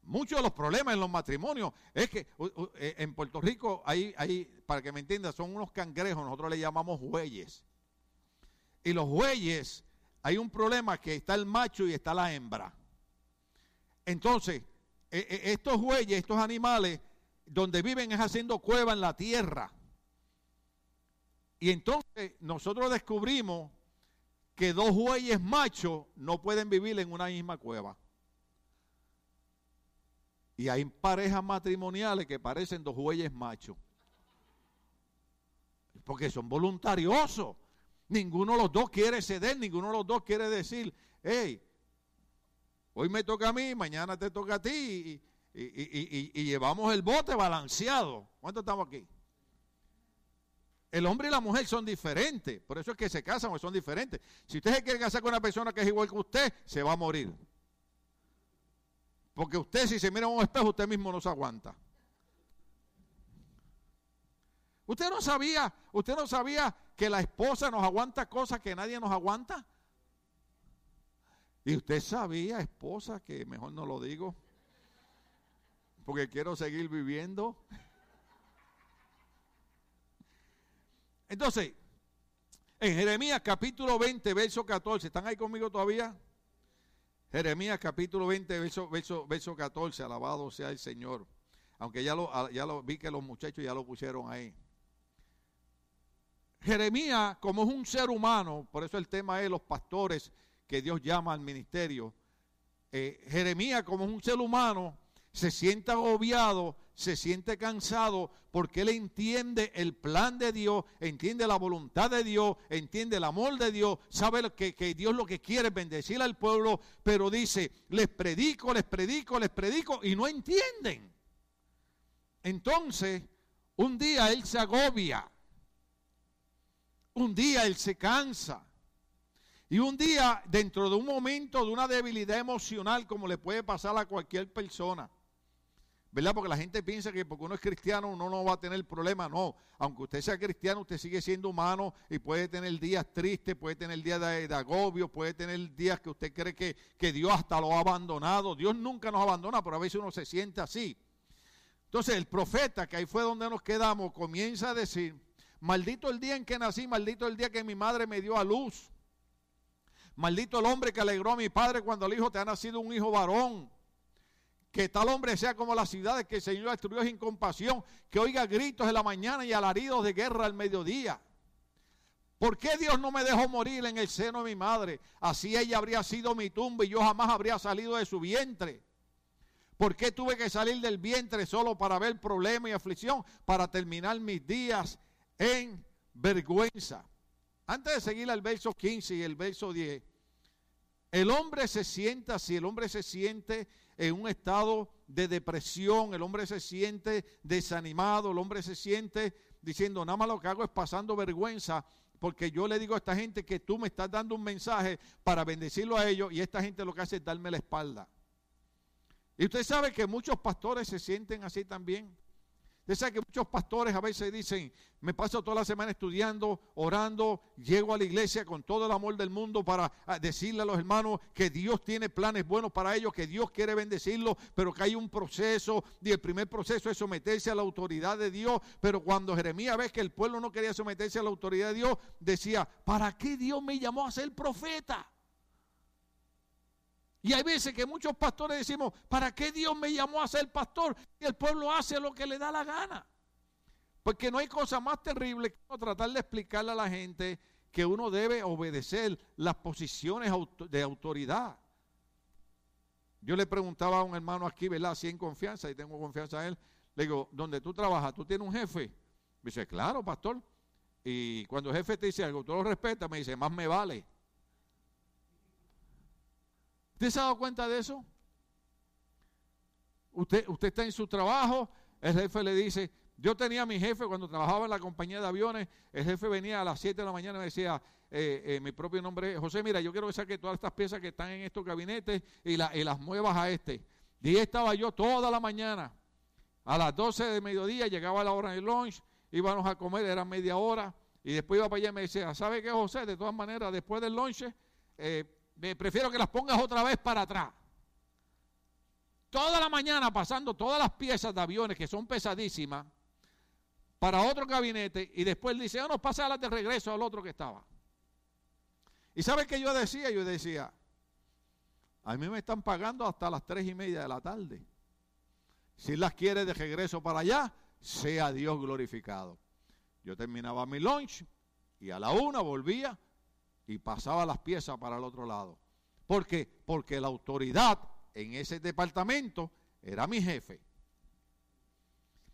Muchos de los problemas en los matrimonios es que eh, en Puerto Rico hay, hay, para que me entiendas, son unos cangrejos, nosotros le llamamos bueyes. Y los bueyes, hay un problema que está el macho y está la hembra. Entonces, e, e, estos bueyes, estos animales, donde viven es haciendo cueva en la tierra. Y entonces nosotros descubrimos que dos bueyes machos no pueden vivir en una misma cueva. Y hay parejas matrimoniales que parecen dos bueyes machos. Porque son voluntariosos. Ninguno de los dos quiere ceder, ninguno de los dos quiere decir, hey, hoy me toca a mí, mañana te toca a ti. Y, llevamos el bote balanceado. ¿Cuántos estamos aquí? El hombre y la mujer son diferentes. Por eso es que se casan o son diferentes. Si usted se quiere casar con una persona que es igual que usted, se va a morir. Porque usted, si se mira en un espejo, usted mismo no se aguanta. Usted no sabía, usted no sabía que la esposa nos aguanta cosas que nadie nos aguanta. Y usted sabía, esposa, que mejor no lo digo, porque quiero seguir viviendo. Entonces, en Jeremías capítulo 20, verso 14, ¿están ahí conmigo todavía? Jeremías capítulo 20, verso, verso, verso 14, alabado sea el Señor. Aunque ya lo, ya lo vi que los muchachos ya lo pusieron ahí. Jeremías, como es un ser humano, por eso el tema es los pastores que Dios llama al ministerio. Eh, Jeremías, como es un ser humano, se siente agobiado, se siente cansado, porque él entiende el plan de Dios, entiende la voluntad de Dios, entiende el amor de Dios, sabe que, que Dios lo que quiere es bendecir al pueblo, pero dice, les predico, les predico, les predico, y no entienden. Entonces, un día él se agobia. un día él se cansa. Y un día, dentro de un momento de una debilidad emocional, como le puede pasar a cualquier persona, ¿verdad? Porque la gente piensa que porque uno es cristiano uno no va a tener problema. No, aunque usted sea cristiano, usted sigue siendo humano y puede tener días tristes, puede tener días de, agobio, puede tener días que usted cree que, que Dios hasta lo ha abandonado. Dios nunca nos abandona, pero a veces uno se siente así. Entonces el profeta, que ahí fue donde nos quedamos, comienza a decir, maldito el día en que nací, maldito el día que mi madre me dio a luz. Maldito el hombre que alegró a mi padre cuando el hijo te ha nacido un hijo varón que tal hombre sea como las ciudades que el Señor destruyó sin compasión, que oiga gritos en la mañana y alaridos de guerra al mediodía. ¿Por qué Dios no me dejó morir en el seno de mi madre? Así ella habría sido mi tumba y yo jamás habría salido de su vientre. ¿Por qué tuve que salir del vientre solo para ver problema y aflicción? Para terminar mis días en vergüenza. Antes de seguir al verso 15 y el verso 10, el hombre se sienta así, el hombre se siente en un estado de depresión, el hombre se siente desanimado, el hombre se siente diciendo, nada más lo que hago es pasando vergüenza, porque yo le digo a esta gente que tú me estás dando un mensaje para bendecirlo a ellos y esta gente lo que hace es darme la espalda. Y usted sabe que muchos pastores se sienten así también. Usted sabe que muchos pastores a veces dicen, me paso toda la semana estudiando, orando, llego a la iglesia con todo el amor del mundo para ah, decirle a los hermanos que Dios tiene planes buenos para ellos, que Dios quiere bendecirlos, pero que hay un proceso y el primer proceso es someterse a la autoridad de Dios. Pero cuando Jeremías ve que el pueblo no quería someterse a la autoridad de Dios, decía, ¿para qué Dios me llamó a ser profeta? Y hay veces que muchos pastores decimos, ¿para qué Dios me llamó a ser pastor? Y el pueblo hace lo que le da la gana. Porque no hay cosa más terrible que tratar de explicarle a la gente que uno debe obedecer las posiciones de autoridad. Yo le preguntaba a un hermano aquí, ¿verdad? Así en confianza, y tengo confianza en él. Le digo, ¿dónde tú trabajas? ¿Tú tienes un jefe? Me dice, claro, pastor. Y cuando el jefe te dice algo, tú lo respetas, me dice, más me vale. ¿Usted se ha dado cuenta de eso? Usted, usted está en su trabajo, el jefe le dice, yo tenía a mi jefe cuando trabajaba en la compañía de aviones, el jefe venía a las 7 de la mañana y me decía, eh, eh, mi propio nombre es José, mira, yo quiero que saque todas estas piezas que están en estos gabinetes y, las muevas a este. Y estaba yo toda la mañana. A las 12 de mediodía llegaba la hora del lunch, íbamos a comer, era media hora, y después iba para allá y me decía, ¿sabe qué, José? De todas maneras, después del lunch, eh, me prefiero que las pongas otra vez para atrás. Toda la mañana pasando todas las piezas de aviones que son pesadísimas para otro gabinete y después dice, oh, no, las de regreso al otro que estaba. ¿Y sabe qué yo decía? Yo decía, a mí me están pagando hasta las tres y media de la tarde. Si las quiere de regreso para allá, sea Dios glorificado. Yo terminaba mi lunch y a la una volvía y pasaba las piezas para el otro lado. ¿Por qué? Porque la autoridad en ese departamento era mi jefe.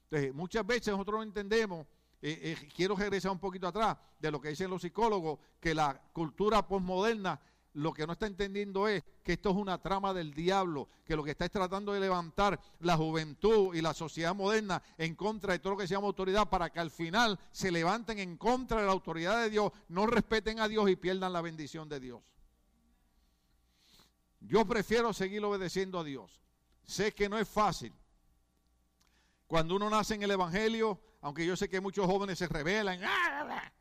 Entonces, muchas veces nosotros no entendemos, eh, eh, quiero regresar un poquito atrás de lo que dicen los psicólogos, que la cultura postmoderna lo que no está entendiendo es que esto es una trama del diablo, que lo que está es tratando de levantar la juventud y la sociedad moderna en contra de todo lo que se llama autoridad para que al final se levanten en contra de la autoridad de Dios, no respeten a Dios y pierdan la bendición de Dios. Yo prefiero seguir obedeciendo a Dios. Sé que no es fácil. Cuando uno nace en el Evangelio, aunque yo sé que muchos jóvenes se rebelan, ¡ah!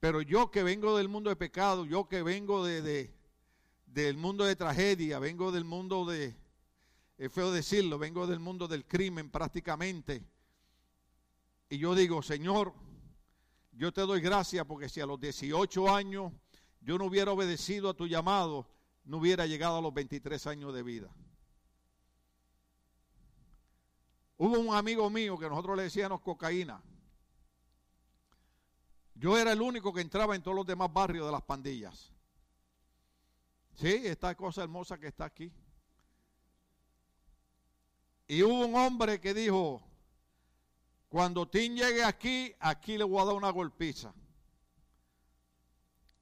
Pero yo que vengo del mundo de pecado, yo que vengo de, del mundo de tragedia, vengo del mundo de, es feo decirlo, vengo del mundo del crimen prácticamente. Y yo digo, Señor, yo te doy gracias porque si a los 18 años yo no hubiera obedecido a tu llamado, no hubiera llegado a los 23 años de vida. Hubo un amigo mío que nosotros le decíamos cocaína. Yo era el único que entraba en todos los demás barrios de las pandillas. Sí, esta cosa hermosa que está aquí. Y hubo un hombre que dijo, cuando Tim llegue aquí, aquí le voy a dar una golpiza.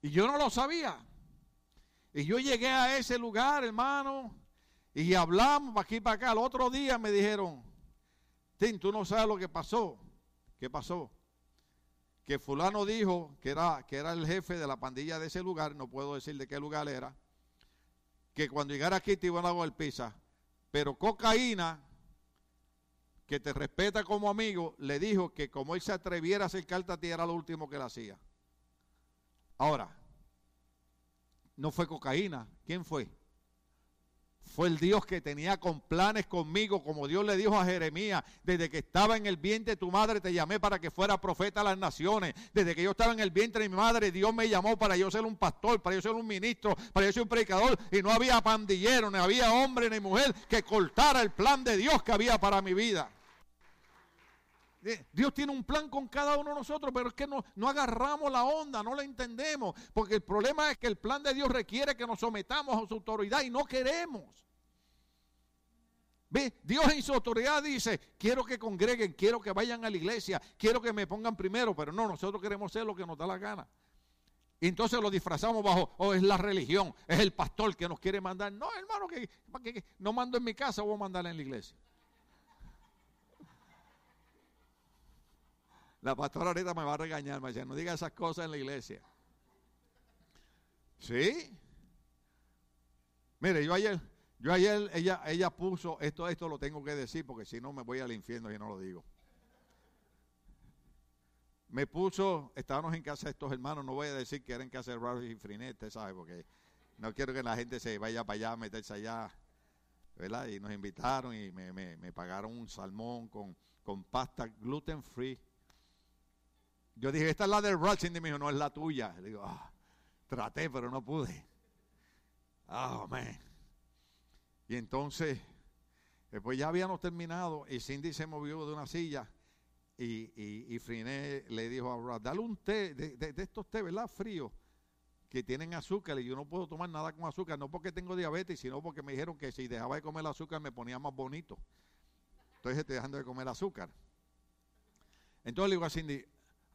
Y yo no lo sabía. Y yo llegué a ese lugar, hermano, y hablamos aquí para acá. El otro día me dijeron, Tim, tú no sabes lo que pasó. ¿Qué pasó? Que fulano dijo que era, que era el jefe de la pandilla de ese lugar, no puedo decir de qué lugar era, que cuando llegara aquí te iban a dar pizza, pero cocaína, que te respeta como amigo, le dijo que como él se atreviera a acercarte a ti era lo último que le hacía. Ahora, no fue cocaína, ¿quién fue? Fue el Dios que tenía con planes conmigo, como Dios le dijo a Jeremías, desde que estaba en el vientre de tu madre te llamé para que fuera profeta a las naciones. Desde que yo estaba en el vientre de mi madre, Dios me llamó para yo ser un pastor, para yo ser un ministro, para yo ser un predicador. Y no había pandillero, ni había hombre ni mujer que cortara el plan de Dios que había para mi vida. Dios tiene un plan con cada uno de nosotros, pero es que no, no agarramos la onda, no la entendemos. Porque el problema es que el plan de Dios requiere que nos sometamos a su autoridad y no queremos. Ve, Dios en su autoridad dice, quiero que congreguen, quiero que vayan a la iglesia, quiero que me pongan primero, pero no, nosotros queremos hacer lo que nos da la gana. Entonces lo disfrazamos bajo, oh, es la religión, es el pastor que nos quiere mandar. No, hermano, que, que no mando en mi casa, voy a mandar en la iglesia. La pastora ahorita me va a regañar, me dice, no diga esas cosas en la iglesia. ¿Sí? Mire, yo ayer, yo ayer, ella, ella puso, esto, esto lo tengo que decir porque si no me voy al infierno y no lo digo. Me puso, estábamos en casa de estos hermanos, no voy a decir que era en casa de Ralph y Frinete, ¿sabes? Porque no quiero que la gente se vaya para allá, meterse allá, ¿verdad? Y nos invitaron y me, me, pagaron un salmón con, con pasta gluten free. Yo dije, esta es la del Ralph, y me dijo, no es la tuya. Le digo, ah, traté, pero no pude. Ah, oh, man. Y entonces, después ya habíamos terminado y Cindy se movió de una silla y, y, Friné le dijo a Brad, dale un té, de, estos té, ¿verdad? Frío, que tienen azúcar y yo no puedo tomar nada con azúcar, no porque tengo diabetes, sino porque me dijeron que si dejaba de comer azúcar me ponía más bonito. Entonces estoy dejando de comer azúcar. Entonces le digo a Cindy,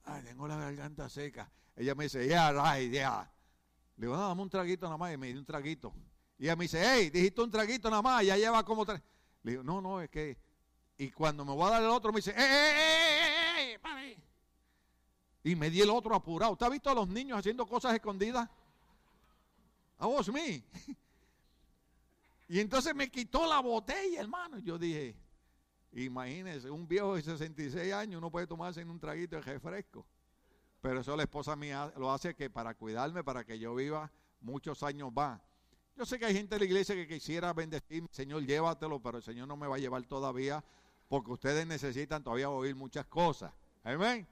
ay, tengo la garganta seca. Ella me dice, ya, yeah, right, ya. Le digo, dame un traguito nada más y me dio un traguito. Y ella me dice, hey, dijiste un traguito nada más, ya lleva como tres. Le digo, no, no, es que. Y cuando me voy a dar el otro, me dice, ¡eh, eh, eh, eh! Y me di el otro apurado. ¿Usted ha visto a los niños haciendo cosas escondidas? A vos, mí. Y entonces me quitó la botella, hermano. Yo dije, imagínese, un viejo de 66 años no puede tomarse en un traguito de refresco. Pero eso la esposa mía lo hace que para cuidarme, para que yo viva muchos años más. Yo sé que hay gente de la iglesia que quisiera bendecirme, Señor, llévatelo, pero el Señor no me va a llevar todavía porque ustedes necesitan todavía oír muchas cosas. Amén.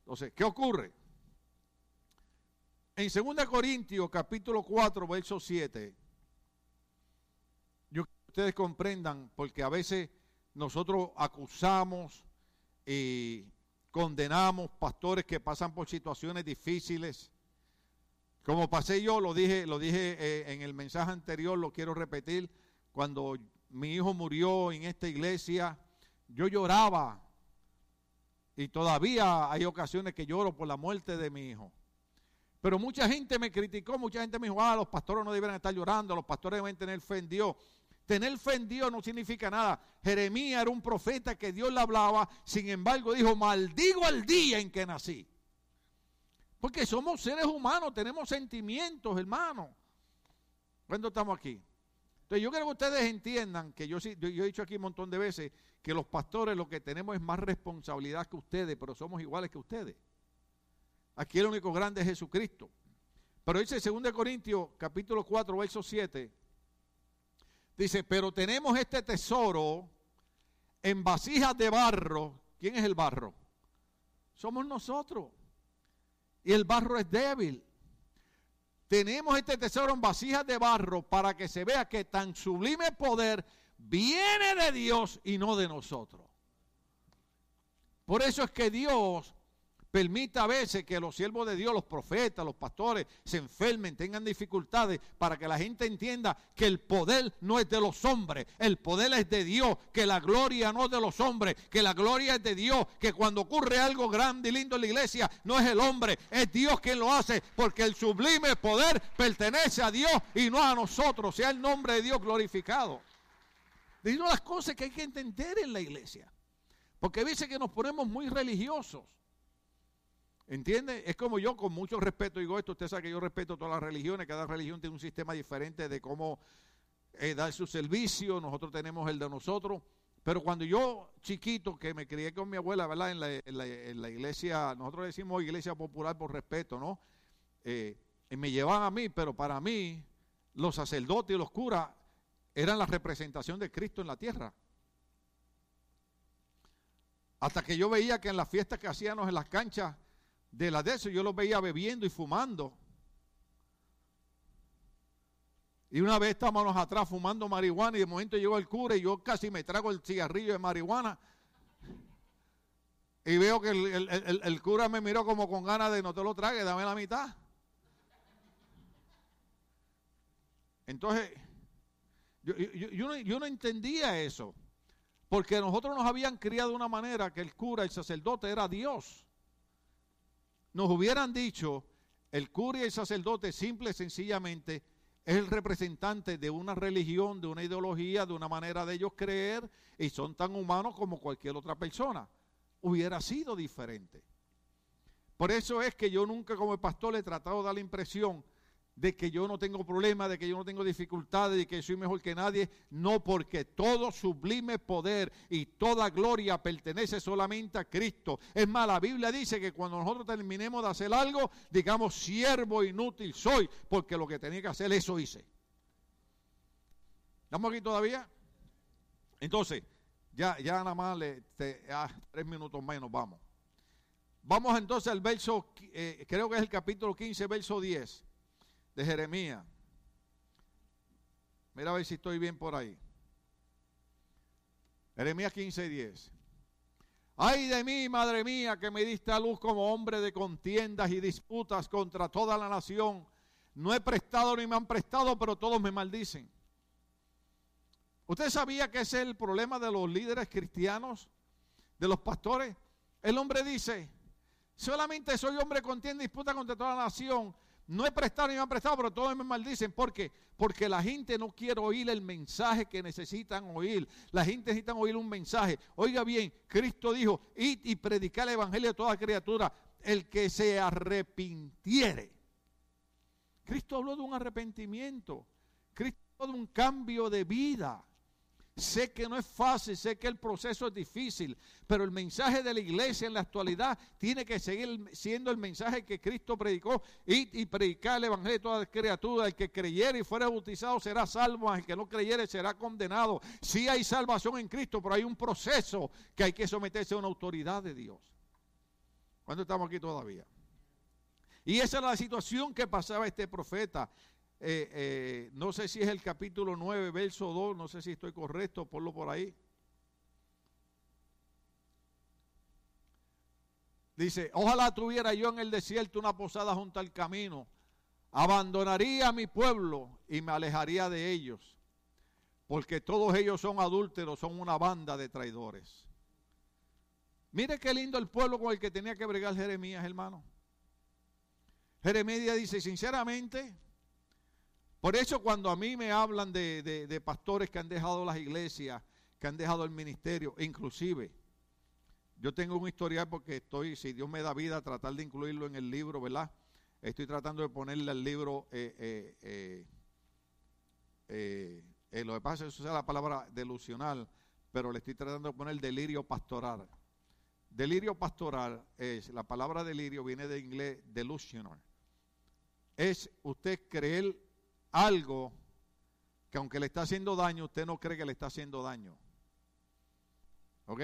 Entonces, ¿qué ocurre? En 2 Corintios capítulo 4, verso 7, yo que ustedes comprendan, porque a veces nosotros acusamos y condenamos pastores que pasan por situaciones difíciles como pasé yo, lo dije, lo dije eh, en el mensaje anterior, lo quiero repetir, cuando mi hijo murió en esta iglesia, yo lloraba y todavía hay ocasiones que lloro por la muerte de mi hijo. Pero mucha gente me criticó, mucha gente me dijo, ah, los pastores no deben estar llorando, los pastores deben tener fe en Dios. Tener fe en Dios no significa nada. Jeremías era un profeta que Dios le hablaba, sin embargo dijo, maldigo el día en que nací. Porque somos seres humanos, tenemos sentimientos, hermano. ¿Cuándo estamos aquí? Entonces yo quiero que ustedes entiendan que yo he dicho aquí un montón de veces que los pastores lo que tenemos es más responsabilidad que ustedes, pero somos iguales que ustedes. Aquí el único grande es Jesucristo. Pero dice 2 Corintios capítulo 4, verso 7, dice, pero tenemos este tesoro en vasijas de barro. ¿Quién es el barro? Somos nosotros y el barro es débil. Tenemos este tesoro en vasijas de barro para que se vea que tan sublime poder viene de Dios y no de nosotros. Por eso es que Dios Permita a veces que los siervos de Dios, los profetas, los pastores, se enfermen, tengan dificultades, para que la gente entienda que el poder no es de los hombres, el poder es de Dios, que la gloria no es de los hombres, que la gloria es de Dios, que cuando ocurre algo grande y lindo en la iglesia, no es el hombre, es Dios quien lo hace, porque el sublime poder pertenece a Dios y no a nosotros, sea el nombre de Dios glorificado. Digo las cosas que hay que entender en la iglesia, porque dice que nos ponemos muy religiosos. ¿Entiende? Es como yo, con mucho respeto, digo esto, usted sabe que yo respeto todas las religiones, cada religión tiene un sistema diferente de cómo eh, dar su servicio, nosotros tenemos el de nosotros, pero cuando yo, chiquito, que me crié con mi abuela, ¿verdad? En la, iglesia, nosotros decimos iglesia popular por respeto, ¿no? Eh, y me llevaban a mí, pero para mí, los sacerdotes y los curas eran la representación de Cristo en la tierra. Hasta que yo veía que en las fiestas que hacíamos en las canchas de la de eso, yo los veía bebiendo y fumando. Y una vez estábamos atrás fumando marihuana y de momento llegó el cura y yo casi me trago el cigarrillo de marihuana. Y veo que el, cura me miró como con ganas de no te lo trague, dame la mitad. Entonces, yo, yo, no, entendía eso. Porque nosotros nos habían criado de una manera que el cura, el sacerdote era Dios. Nos hubieran dicho, el cura y el sacerdote simple y sencillamente es el representante de una religión, de una ideología, de una manera de ellos creer y son tan humanos como cualquier otra persona. Hubiera sido diferente. Por eso es que yo nunca como pastor he tratado de dar la impresión de que yo no tengo problemas, de que yo no tengo dificultades, de que soy mejor que nadie. No, porque todo sublime poder y toda gloria pertenece solamente a Cristo. Es más, la Biblia dice que cuando nosotros terminemos de hacer algo, digamos, siervo inútil soy, porque lo que tenía que hacer, eso hice. ¿Estamos aquí todavía? Entonces, ya, ya nada más, le, tres minutos menos, vamos. Vamos entonces al verso, eh, creo que es el capítulo 15, verso 10 de Jeremías. Mira a ver si estoy bien por ahí. Jeremías 15, 10. Ay de mí, madre mía, que me diste a luz como hombre de contiendas y disputas contra toda la nación. No he prestado ni me han prestado, pero todos me maldicen. ¿Usted sabía que ese es el problema de los líderes cristianos, de los pastores? El hombre dice, solamente soy hombre contienda y disputa contra toda la nación, no he prestado ni me han prestado, pero todos me maldicen. ¿Por qué? Porque la gente no quiere oír el mensaje que necesitan oír. La gente necesita oír un mensaje. Oiga bien, Cristo dijo, id y predicar el evangelio a toda criatura. El que se arrepintiere. Cristo habló de un arrepentimiento. Cristo habló de un cambio de vida. Sé que no es fácil, sé que el proceso es difícil, pero el mensaje de la iglesia en la actualidad tiene que seguir siendo el mensaje que Cristo predicó y, predicar el evangelio de toda criatura. El que creyere y fuera bautizado será salvo, el que no creyere será condenado. Sí hay salvación en Cristo, pero hay un proceso que hay que someterse a una autoridad de Dios. ¿Cuándo estamos aquí todavía? Y esa es la situación que pasaba este profeta. Eh, eh, no sé si es el capítulo 9, verso 2, no sé si estoy correcto, ponlo por ahí. Dice, ojalá tuviera yo en el desierto una posada junto al camino, abandonaría a mi pueblo y me alejaría de ellos, porque todos ellos son adúlteros, son una banda de traidores. Mire qué lindo el pueblo con el que tenía que bregar Jeremías, hermano. Jeremías dice, sinceramente, por eso cuando a mí me hablan de, pastores que han dejado las iglesias, que han dejado el ministerio, inclusive, yo tengo un historial porque estoy, si Dios me da vida, tratar de incluirlo en el libro, ¿verdad? Estoy tratando de ponerle al libro, eh, eh, eh, lo que pasa es que usa la palabra delusional, pero le estoy tratando de poner delirio pastoral. Delirio pastoral es, la palabra delirio viene de inglés delusional. Es usted creer algo que aunque le está haciendo daño, usted no cree que le está haciendo daño. ¿Ok?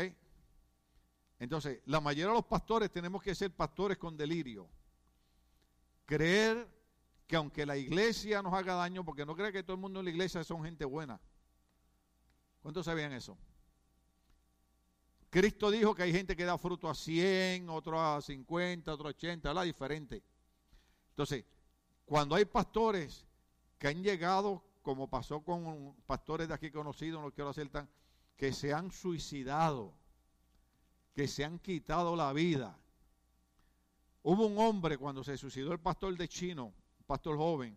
Entonces, la mayoría de los pastores tenemos que ser pastores con delirio. Creer que aunque la iglesia nos haga daño, porque no cree que todo el mundo en la iglesia son gente buena. ¿Cuántos sabían eso? Cristo dijo que hay gente que da fruto a 100, otro a 50, otro a 80, la diferente. Entonces, cuando hay pastores que han llegado, como pasó con pastores de aquí conocidos, no quiero hacer tan, que se han suicidado, que se han quitado la vida. Hubo un hombre cuando se suicidó el pastor de Chino, un pastor joven,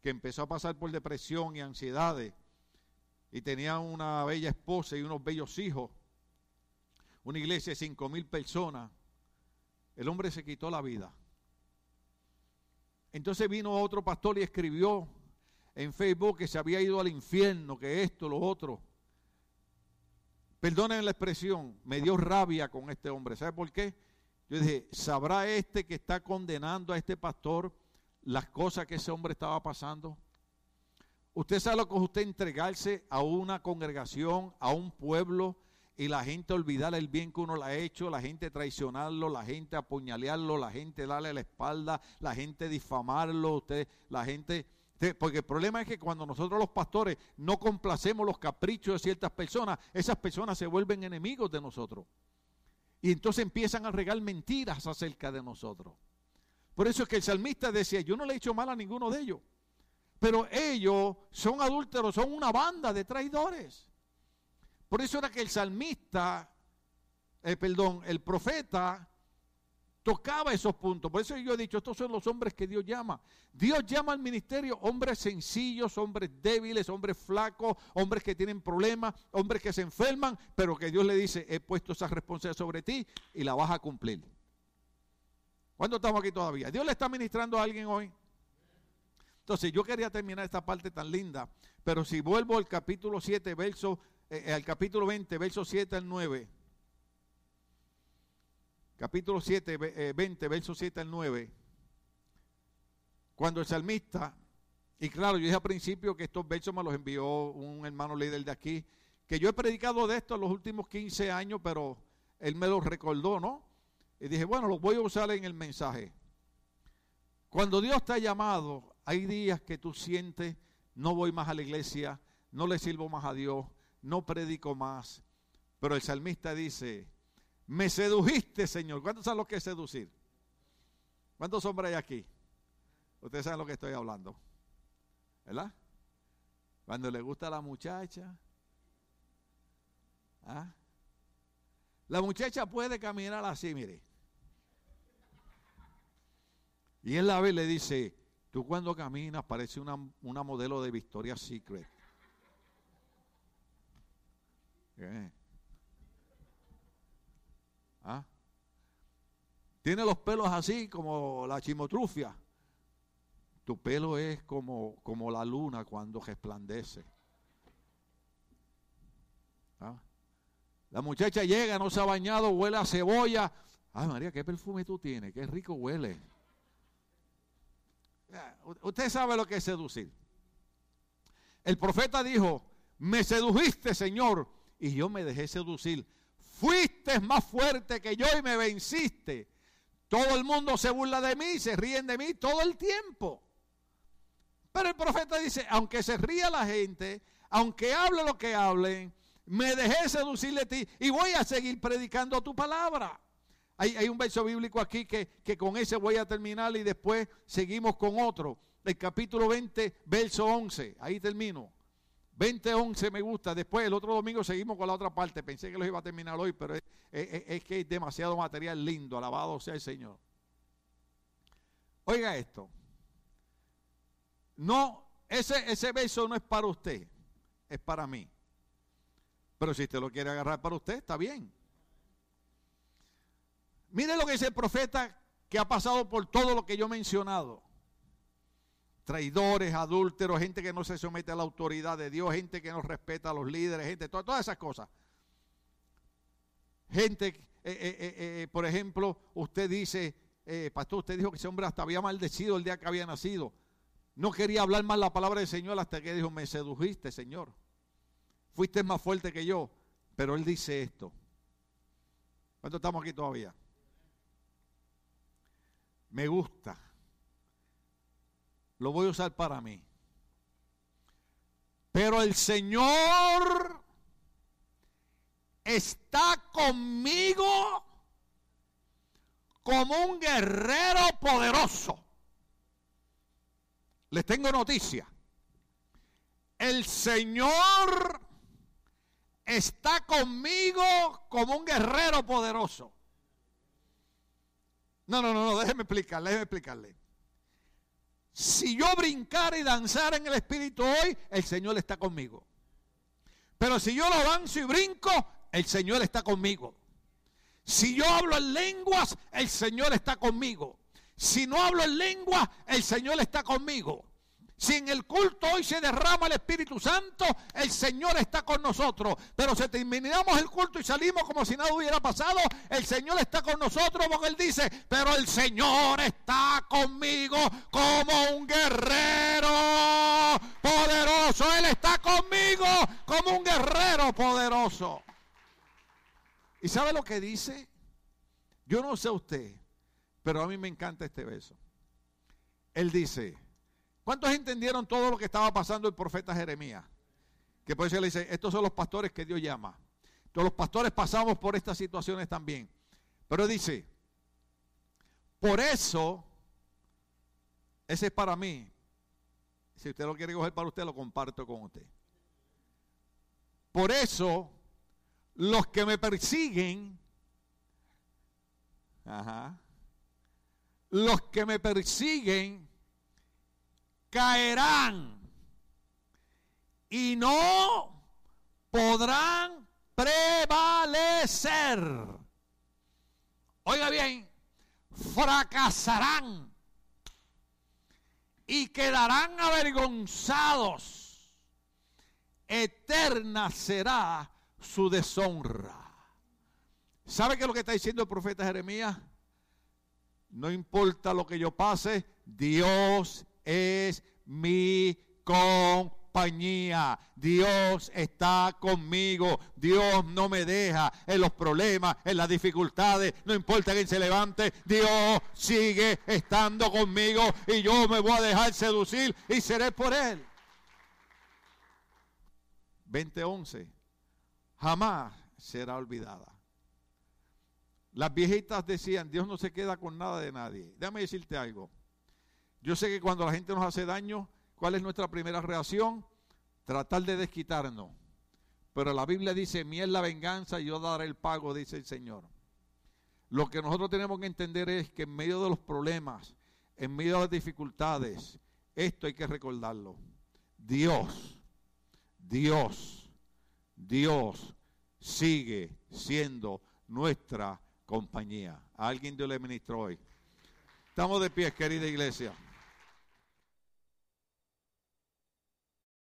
que empezó a pasar por depresión y ansiedades, y tenía una bella esposa y unos bellos hijos, una iglesia de cinco mil personas, el hombre se quitó la vida. Entonces vino otro pastor y escribió en Facebook que se había ido al infierno, que esto, lo otro. Perdonen la expresión, me dio rabia con este hombre. ¿Sabe por qué? Yo dije, ¿sabrá este que está condenando a este pastor las cosas que ese hombre estaba pasando? Usted sabe lo que es usted entregarse a una congregación, a un pueblo, y la gente olvidar el bien que uno le ha hecho, la gente traicionarlo, la gente apuñalearlo, la gente darle la espalda, la gente difamarlo, usted, la gente... Porque el problema es que cuando nosotros los pastores no complacemos los caprichos de ciertas personas, esas personas se vuelven enemigos de nosotros. Y entonces empiezan a regar mentiras acerca de nosotros. Por eso es que el salmista decía, yo no le he hecho mal a ninguno de ellos. Pero ellos son adúlteros, son una banda de traidores. Por eso era que el salmista, eh, perdón, el profeta tocaba esos puntos. Por eso yo he dicho, estos son los hombres que Dios llama. Dios llama al ministerio hombres sencillos, hombres débiles, hombres flacos, hombres que tienen problemas, hombres que se enferman, pero que Dios le dice, he puesto esa responsabilidad sobre ti y la vas a cumplir. ¿Cuándo estamos aquí todavía? Dios le está ministrando a alguien hoy. Entonces yo quería terminar esta parte tan linda, pero si vuelvo al capítulo 7, verso eh, eh, al capítulo 20, verso 7 al 9. Capítulo 7, 20, verso 7 al 9. Cuando el salmista, y claro, yo dije al principio que estos versos me los envió un hermano líder de aquí, que yo he predicado de esto en los últimos 15 años, pero él me lo recordó, ¿no? Y dije, bueno, los voy a usar en el mensaje. Cuando Dios te ha llamado, hay días que tú sientes, no voy más a la iglesia, no le sirvo más a Dios, no predico más. Pero el salmista dice, me sedujiste, Señor. ¿Cuántos saben lo que es seducir? ¿Cuántos hombres hay aquí? Ustedes saben lo que estoy hablando. ¿Verdad? Cuando le gusta a la muchacha. ¿ah? La muchacha puede caminar así, mire. Y él la le dice, tú cuando caminas parece una, una modelo de Victoria's Secret. ¿Ah? Tiene los pelos así como la chimotrufia. Tu pelo es como, como la luna cuando resplandece. ¿Ah? La muchacha llega, no se ha bañado, huele a cebolla. Ay María, ¿qué perfume tú tienes? Qué rico huele. Usted sabe lo que es seducir. El profeta dijo, me sedujiste, Señor, y yo me dejé seducir. Fuiste más fuerte que yo y me venciste. Todo el mundo se burla de mí, se ríen de mí todo el tiempo. Pero el profeta dice, aunque se ría la gente, aunque hable lo que hablen, me dejé seducir de ti y voy a seguir predicando tu palabra. Hay, un verso bíblico aquí que, que con ese voy a terminar y después seguimos con otro. El capítulo 20, verso 11. Ahí termino. 2011 me gusta. Después, el otro domingo, seguimos con la otra parte. Pensé que lo iba a terminar hoy, pero es, que hay demasiado material lindo. Alabado sea el Señor. Oiga esto. No, ese, ese beso no es para usted, es para mí. Pero si usted lo quiere agarrar para usted, está bien. Mire lo que dice el profeta que ha pasado por todo lo que yo he mencionado traidores, adúlteros, gente que no se somete a la autoridad de Dios, gente que no respeta a los líderes, gente, todas, esas cosas. Gente, eh, eh, eh, por ejemplo, usted dice, pastor, usted dijo que ese hombre hasta había maldecido el día que había nacido. No quería hablar más la palabra del Señor hasta que dijo, me sedujiste, Señor. Fuiste más fuerte que yo. Pero él dice esto. ¿Cuánto estamos aquí todavía? Me gusta lo voy a usar para mí. Pero el Señor está conmigo como un guerrero poderoso. Les tengo noticia. El Señor está conmigo como un guerrero poderoso. No, no, no, no, déjeme explicarle, déjeme explicarle. Si yo brincar y danzar en el Espíritu hoy, el Señor está conmigo. Pero si yo lo danzo y brinco, el Señor está conmigo. Si yo hablo en lenguas, el Señor está conmigo. Si no hablo en lenguas, el Señor está conmigo. Si en el culto hoy se derrama el Espíritu Santo, el Señor está con nosotros. Pero si terminamos el culto y salimos como si nada hubiera pasado, el Señor está con nosotros porque Él dice, pero el Señor está conmigo como un guerrero poderoso. Él está conmigo como un guerrero poderoso. ¿Y sabe lo que dice? Yo no sé usted, pero a mí me encanta este verso. Él dice, ¿Cuántos entendieron todo lo que estaba pasando el profeta Jeremías? Que por eso le dice, estos son los pastores que Dios llama. Todos los pastores pasamos por estas situaciones también. Pero dice, por eso, ese es para mí. Si usted lo quiere coger para usted, lo comparto con usted. Por eso, los que me persiguen, los que me persiguen, caerán y no podrán prevalecer. Oiga bien, fracasarán y quedarán avergonzados. Eterna será su deshonra. ¿Sabe qué es lo que está diciendo el profeta Jeremías? No importa lo que yo pase, Dios es mi compañía. Dios está conmigo. Dios no me deja en los problemas, en las dificultades. No importa quién se levante. Dios sigue estando conmigo y yo me voy a dejar seducir y seré por Él. 2011. Jamás será olvidada. Las viejitas decían, Dios no se queda con nada de nadie. Déjame decirte algo. Yo sé que cuando la gente nos hace daño, ¿cuál es nuestra primera reacción? Tratar de desquitarnos. Pero la Biblia dice, mi es la venganza y yo daré el pago, dice el Señor. Lo que nosotros tenemos que entender es que en medio de los problemas, en medio de las dificultades, esto hay que recordarlo. Dios, Dios, Dios sigue siendo nuestra compañía. Alguien Dios le ministró hoy. Estamos de pie, querida iglesia.